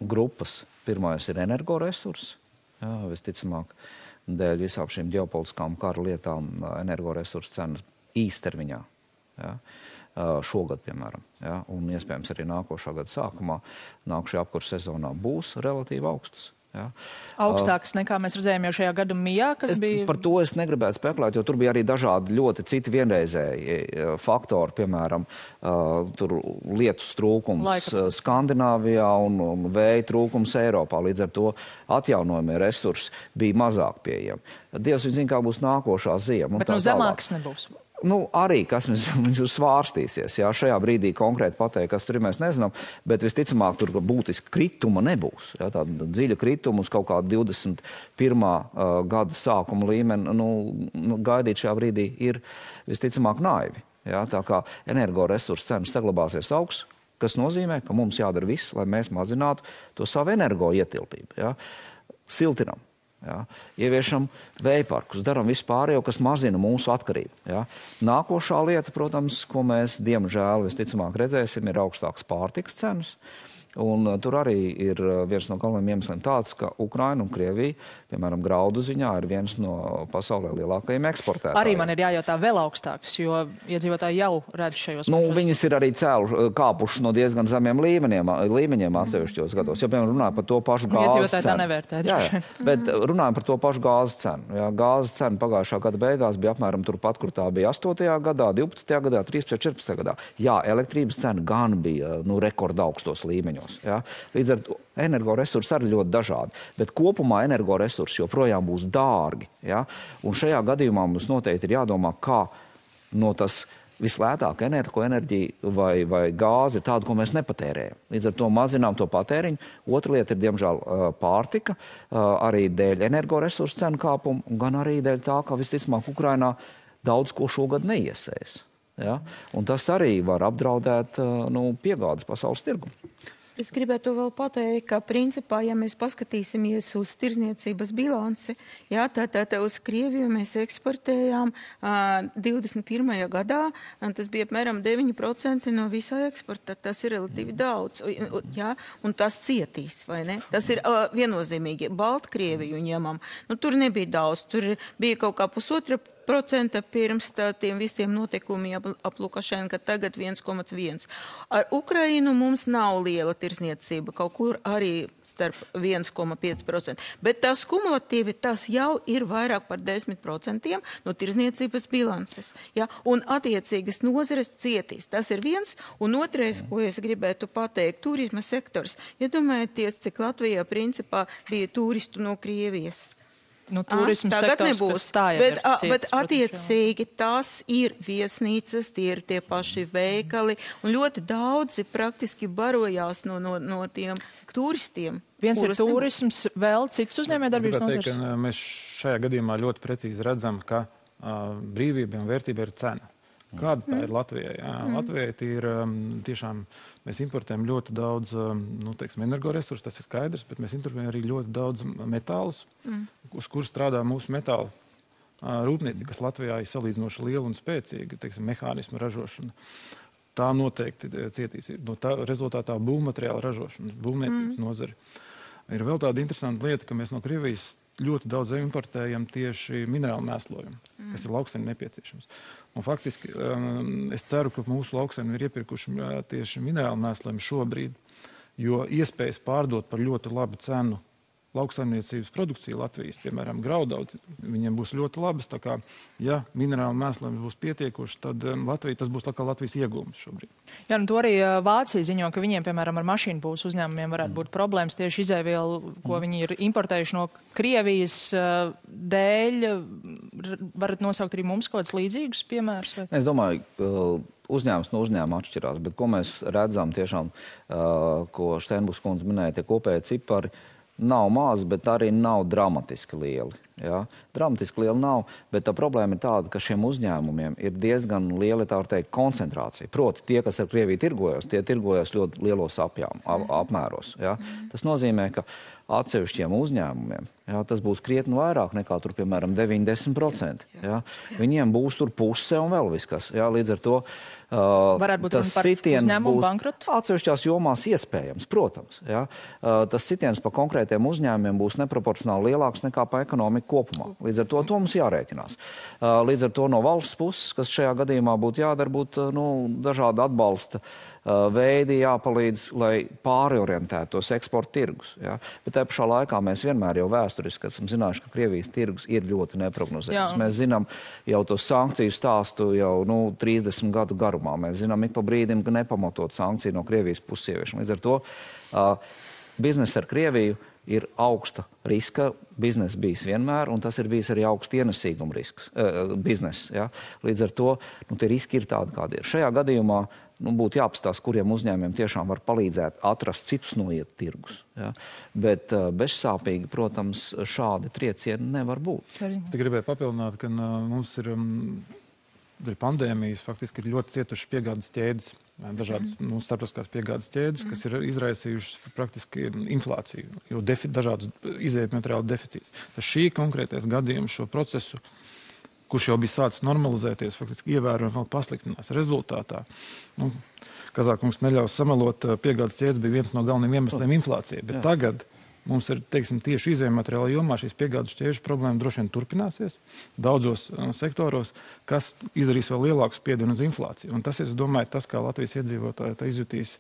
grupas. Pirmais ir energoresursi. Jā, visticamāk, dēļ visām šīm ģeopolitiskām kara lietām energoresursu cenas īstermiņā. Jā. Uh, šogad, piemēram, ja, un iespējams arī nākošā gada sākumā, nākošajā apkurss sezonā būs relatīvi augstas. Ja. Augstākas nekā mēs redzējām jau šajā gada mijā, kas es, bija. Par to es negribētu spekulēt, jo tur bija arī dažādi ļoti citi vienreizēji e, faktori, piemēram, uh, lietus trūkums Laikats. Skandināvijā un, un vēja trūkums Eiropā. Līdz ar to atjaunojumie resursi bija mazāk pieejami. Dievs zina, kā būs nākošā ziema. Bet no zemākas nebūs. Nu, arī kas mums, [laughs] svārstīsies. Jā, šajā brīdī konkrēti pateikt, kas tur ir, mēs nezinām. Bet visticamāk, tur būtiski krituma nebūs. Jā, tāda dziļa krituma uz kaut kādu 21. Uh, gada sākuma līmeni nu, nu, gaidīt šajā brīdī ir visticamāk naivi. Jā, tā kā energoresursu cenas saglabāsies augsts, kas nozīmē, ka mums jādara viss, lai mēs mazinātu to savu energo ietilpību. Jā. Siltinam, Ja? Ieviešam vēja parkus, darām visu pārējo, kas mazina mūsu atkarību. Ja? Nākošā lieta, protams, ko mēs diemžēl visticamāk redzēsim, ir augstākas pārtikas cenas. Un, uh, tur arī ir uh, viens no galvenajiem iemesliem tāds, ka Ukraina un Krievija, piemēram, graudu ziņā, ir viens no pasaulē lielākajiem eksportētājiem. Arī man ir jājautā vēl augstāks, jo iedzīvotāji jau redz šajos nu, pašos. Viņas ir arī cēlu, uh, kāpuši no diezgan zemiem līmeņiem, līmeņiem mm. atsevišķos gados. Ja, piemēram, runājam par to pašu gāzes cenu. Nevērtē. Jā, jā, bet runājam par to pašu gāzes cenu. Jā, gāzes cena pagājušā gada beigās bija apmēram turpat, kur tā bija 8. gadā, 12. gadā, 13. 14. gadā. Jā, elektrības cena gan bija nu, rekorda augstos līmeņos resursus. Ja? Līdz ar to energoresursi arī ļoti dažādi. Bet kopumā energoresursi joprojām būs dārgi. Ja? Un šajā gadījumā mums noteikti ir jādomā, kā no tas vislētākā enerģija vai, vai gāze ir tāda, ko mēs nepatērējam. Līdz ar to mazinām to patēriņu. Otra lieta ir, diemžēl, pārtika, arī dēļ energoresursu cenu kāpuma, gan arī dēļ tā, ka visticamāk Ukrainā daudz ko šogad neiesēs. Ja? Un tas arī var apdraudēt nu, piegādes pasaules tirgumu. Es gribētu vēl pateikt, ka principā, ja mēs paskatīsimies uz tirzniecības bilanci, jā, tā, tā, tā uz Krieviju mēs eksportējām uh, 21. gadā, tas bija apmēram 9% no visā eksporta. Tas ir relatīvi daudz, jā, un tas cietīs, vai ne? Tas ir uh, viennozīmīgi. Baltkrieviju ņemam, nu tur nebija daudz, tur bija kaut kā pusotra procenta pirms tā, tiem visiem notikumiem ap, ap Lukašenka, tagad 1,1. Ar Ukrainu mums nav liela tirsniecība, kaut kur arī starp 1,5%. Bet tas kumulatīvi tas jau ir vairāk par 10% no tirsniecības bilances. Ja? Un attiecīgas nozares cietīs. Tas ir viens. Un otrais, ko es gribētu pateikt, turisma sektors. Iedomājieties, ja cik Latvijā principā bija turistu no Krievijas nu, turismu ah, tagad sektors, nebūs. Bet, a, cietas, bet attiecīgi tas ir viesnīcas, tie ir tie paši veikali, un ļoti daudzi praktiski barojās no, no, no tiem turistiem. Viens ir turisms, nebūs. vēl cits uzņēmējdarbības nozars. Mēs šajā gadījumā ļoti precīzi redzam, ka uh, brīvība un vērtība ir cena. Kāda tā ir Latvijai? Jā, mm. Latvijai ir um, tiešām, mēs importējam ļoti daudz um, nu, teiksim, energoresursu, tas ir skaidrs, bet mēs importējam arī ļoti daudz metālus, mm. uz kur strādā mūsu metālu uh, rūpniecība, kas Latvijā ir salīdzinoši liela un spēcīga, teiksim, mehānismu ražošana. Tā noteikti cietīs no tā rezultātā būvmateriāla ražošanas, būvniecības mm. nozari. Ir vēl tāda interesanta lieta, ka mēs no Krievijas ļoti daudz importējam tieši minerālu mēslojumu, mm. kas ir lauksaimniekam nepieciešams. Un faktiski um, es ceru, ka mūsu lauksaimnieki ir iepirkuši uh, tieši minerālu mēslojumu šobrīd, jo iespējas pārdot par ļoti labu cenu lauksaimniecības produkcija Latvijas, piemēram, graudauds, viņiem būs ļoti labas. Tā kā, ja minerālu mēslojums būs pietiekoši, tad um, Latvija, tas būs tā kā Latvijas iegūms šobrīd. Jā, nu to arī uh, Vācija ziņo, ka viņiem, piemēram, ar mašīnu būs uzņēmumiem varētu mm. būt problēmas tieši izēvielu, ko mm. viņi ir importējuši no Krievijas uh, dēļ. Varat nosaukt arī mums kaut kādus līdzīgus piemērus? Vai? Es domāju, uzņēmums no uzņēmuma atšķirās, bet ko mēs redzam tiešām, uh, ko Steinbuks kundze minēja, tie kopēji cipari. Uh, nav mazi, bet arī nav dramatiski lieli. Ja? Dramatiski liela nav, bet tā problēma ir tāda, ka šiem uzņēmumiem ir diezgan liela teikt, koncentrācija. Proti, tie, kas ar Krieviju tirgojas, tie tirgojas ļoti lielos apjām, ap, apmēros. Ja? Tas nozīmē, ka atsevišķiem uzņēmumiem ja, tas būs krietni vairāk nekā, tur, piemēram, 90%. Ja? Viņiem būs tur puse un vēl viss kas. Ja? Līdz ar to Uh, tas sitiens būs bankrotu? atsevišķās jomās iespējams, protams. Ja? Uh, tas sitiens pa konkrētiem uzņēmumiem būs neproporcionāli lielāks nekā pa ekonomiku kopumā. Līdz ar to, to mums jārēķinās. Uh, līdz ar to no valsts puses, kas šajā gadījumā būtu jādara, būtu nu, dažādi atbalsta veidi jāpalīdz, lai pāriorientētos eksporta tirgus. Ja? Bet tajā pašā laikā mēs vienmēr jau vēsturiski esam zinājuši, ka Krievijas tirgus ir ļoti neprognozējams. Mēs zinām jau to sankciju stāstu jau nu, 30 gadu garumā. Mēs zinām ik pa brīdim, ka nepamatot sankciju no Krievijas puses ieviešana. Līdz ar to uh, biznesa ar Krieviju ir augsta riska biznesa bijis vienmēr, un tas ir bijis arī augsts ienesīguma risks, uh, biznesa. Ja? Līdz ar to nu, tie riski ir tādi, kādi ir. Šajā gadījumā nu, būtu jāapstāsta, kuriem uzņēmumiem tiešām var palīdzēt atrast citus noiet tirgus. Ja? Bet uh, bezsāpīgi, protams, šādi triecieni nevar būt. Es gribēju papildināt, ka uh, mums ir. Pandēmijas faktiski ir ļoti cietušas piegādes ķēdes dažādas mm. nu, starptautiskās piegādes ķēdes, mm. kas ir izraisījušas praktiski inflāciju, jo defi, dažādas izējuma materiālu deficīts. Tas šī konkrētais gadījums šo procesu, kurš jau bija sācis normalizēties, faktiski ievērojami vēl pasliktinās. Rezultātā nu, Kazākums neļaus samalot, piegādes ķēdes bija viens no galvenajiem iemesliem inflācijai. Bet Jā. tagad Mums ir teiksim, tieši izējuma materiāla jomā šīs piegādes ķēžu problēma droši vien turpināsies daudzos uh, sektoros, kas izdarīs vēl lielāku spiedienu uz inflāciju. Un tas, es domāju, tas, kā Latvijas iedzīvotāji izjutīs,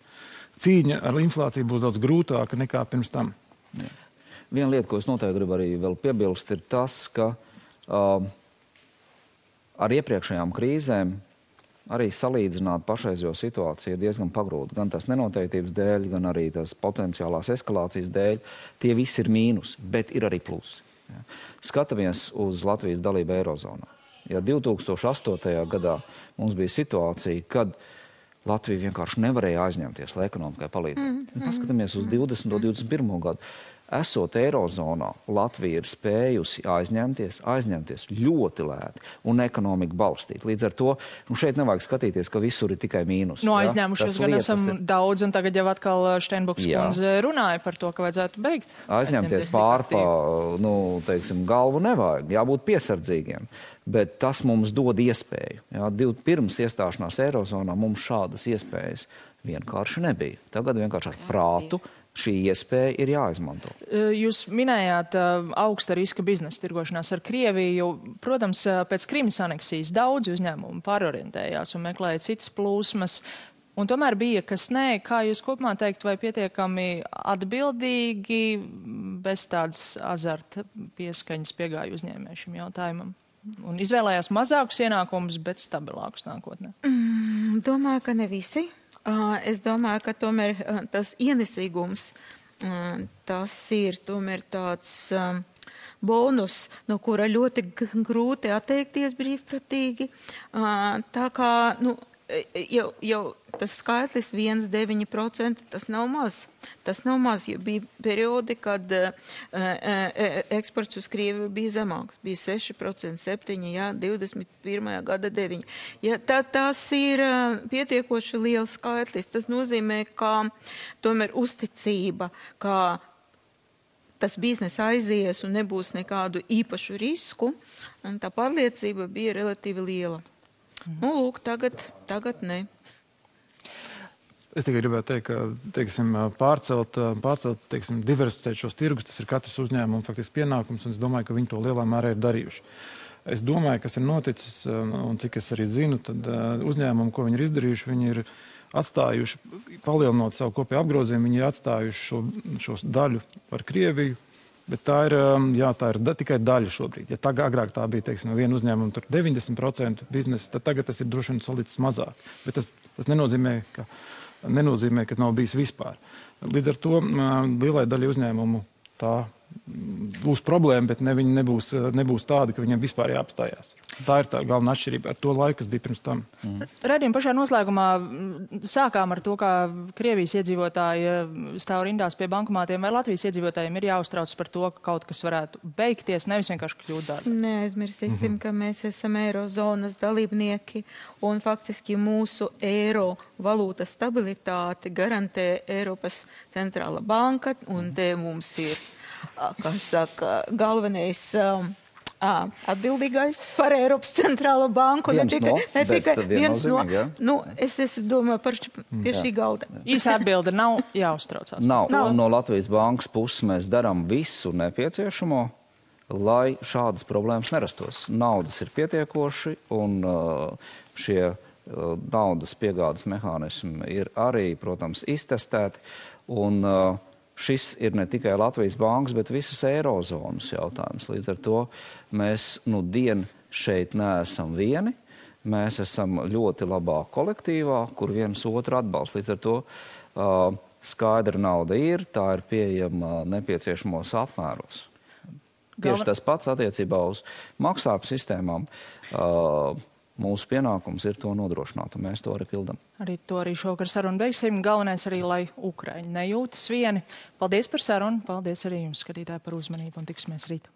cīņa ar inflāciju būs daudz grūtāka nekā pirms tam. Jā. Viena lieta, ko es noteikti gribu arī piebilst, ir tas, ka uh, ar iepriekšējām krīzēm arī salīdzināt pašreizējo situāciju ir diezgan pagrūti. Gan tās nenoteiktības dēļ, gan arī tās potenciālās eskalācijas dēļ. Tie visi ir mīnus, bet ir arī plusi. Ja. Skatāmies uz Latvijas dalību Eirozonā. Ja 2008. gadā mums bija situācija, kad Latvija vienkārši nevarēja aizņemties, lai ekonomikai palīdzētu. Mm, mm, Paskatāmies uz 20. un 21. gadu esot Eirozonā, Latvija ir spējusi aizņemties, aizņemties ļoti lēti un ekonomiku balstīt. Līdz ar to nu, šeit nevajag skatīties, ka visur ir tikai mīnus. No nu, aizņēmušies gan esam ir... daudz, un tagad jau atkal Steinbuks uh, kundze runāja par to, ka vajadzētu beigt. Aizņemties pārpa, nu, teiksim, galvu nevajag, jābūt piesardzīgiem. Bet tas mums dod iespēju. Jā, div, pirms iestāšanās Eirozonā mums šādas iespējas vienkārši nebija. Tagad vienkārši ar prātu šī iespēja ir jāizmanto. Jūs minējāt augsta riska biznesa tirgošanās ar Krieviju. Protams, pēc Krimas aneksijas daudz uzņēmumu pārorientējās un meklēja citas plūsmas. Un tomēr bija, kas nē, kā jūs kopumā teikt, vai pietiekami atbildīgi, bez tādas azarta pieskaņas piegāja uzņēmēju šim jautājumam? Un izvēlējās mazākus ienākumus, bet stabilākus nākotnē? Mm, domāju, ka ne visi. Es domāju, ka tomēr tas ienesīgums, tas ir tomēr tāds bonus, no kura ļoti grūti atteikties brīvprātīgi. Tā kā, nu, jau, jau tas skaitlis 1,9% tas nav maz. Tas nav maz, jo bija periodi, kad uh, uh, eksports uz Krieviju bija zemāks. Bija 6%, 7%, jā, 21. gada 9%. Ja, tā, tas ir uh, pietiekoši liels skaitlis. Tas nozīmē, ka tomēr uzticība, ka tas biznesa aizies un nebūs nekādu īpašu risku, tā pārliecība bija relatīvi liela. Nu, lūk, tagad, tagad ne. Es tikai gribētu teikt, ka teiksim, pārcelt, pārcelt teiksim, diversificēt šos tirgus, tas ir katrs uzņēmums faktiski pienākums, un es domāju, ka viņi to lielā mērā ir darījuši. Es domāju, kas ir noticis, un cik es arī zinu, tad uzņēmumi, ko viņi ir izdarījuši, viņi ir atstājuši, palielinot savu kopēju apgrozījumu, viņi ir atstājuši šo, šo daļu par Krieviju, Bet tā ir, um, jā, tā ir da, tikai daļa šobrīd. Ja tā agrāk tā bija teiksim, viena uzņēmuma 90% biznesa, tad tagad tas ir droši vien salīdzināms mazāk. Bet tas, tas nenozīmē, ka, nenozīmē, ka nav bijis vispār. Līdz ar to um, lielai daļai uzņēmumu tā būs problēma, bet ne, viņi nebūs, nebūs tādi, ka viņiem vispār jāapstājās. Tā ir tā galvenā atšķirība ar to laiku, kas bija pirms tam. Mm. Redījuma pašā noslēgumā sākām ar to, kā Krievijas iedzīvotāji stāv rindās pie bankomātiem, vai Latvijas iedzīvotājiem ir jāuztrauc par to, ka kaut kas varētu beigties, nevis vienkārši kļūt dārgi. Neaizmirsīsim, mm -hmm. ka mēs esam Eirozonas dalībnieki un faktiski mūsu eiro valūtas stabilitāti garantē Eiropas centrāla banka, un te mums ir [laughs] kas saka, galvenais. Um, À, atbildīgais par Eiropas centrālo banku. Viens ne tikai, no, ne tikai viens no. Ja? Nu, es, es domāju par pie jā. šī galda. Īsa atbilde nav jāuztraucās. Nav. nav. No Latvijas bankas puses mēs darām visu nepieciešamo, lai šādas problēmas nerastos. Naudas ir pietiekoši un šie naudas piegādes mehānismi ir arī, protams, iztestēti. Un, uh, šis ir ne tikai Latvijas bankas, bet visas eirozonas jautājums. Līdz ar to mēs nu dienu šeit neesam vieni. Mēs esam ļoti labā kolektīvā, kur viens otru atbalsta. Līdz ar to uh, Skaidra nauda ir, tā ir pieejama nepieciešamos apmēros. Tieši Galven- tas pats attiecībā uz maksājumu sistēmām. Uh, mūsu pienākums ir to nodrošināt, un mēs to arī pildām. Arī to arī šovakar sarunu beigsim. Galvenais arī, lai Ukraiņi nejūtas vieni. Paldies par sarunu, paldies arī jums, skatītāji, par uzmanību un tiksimies rīt.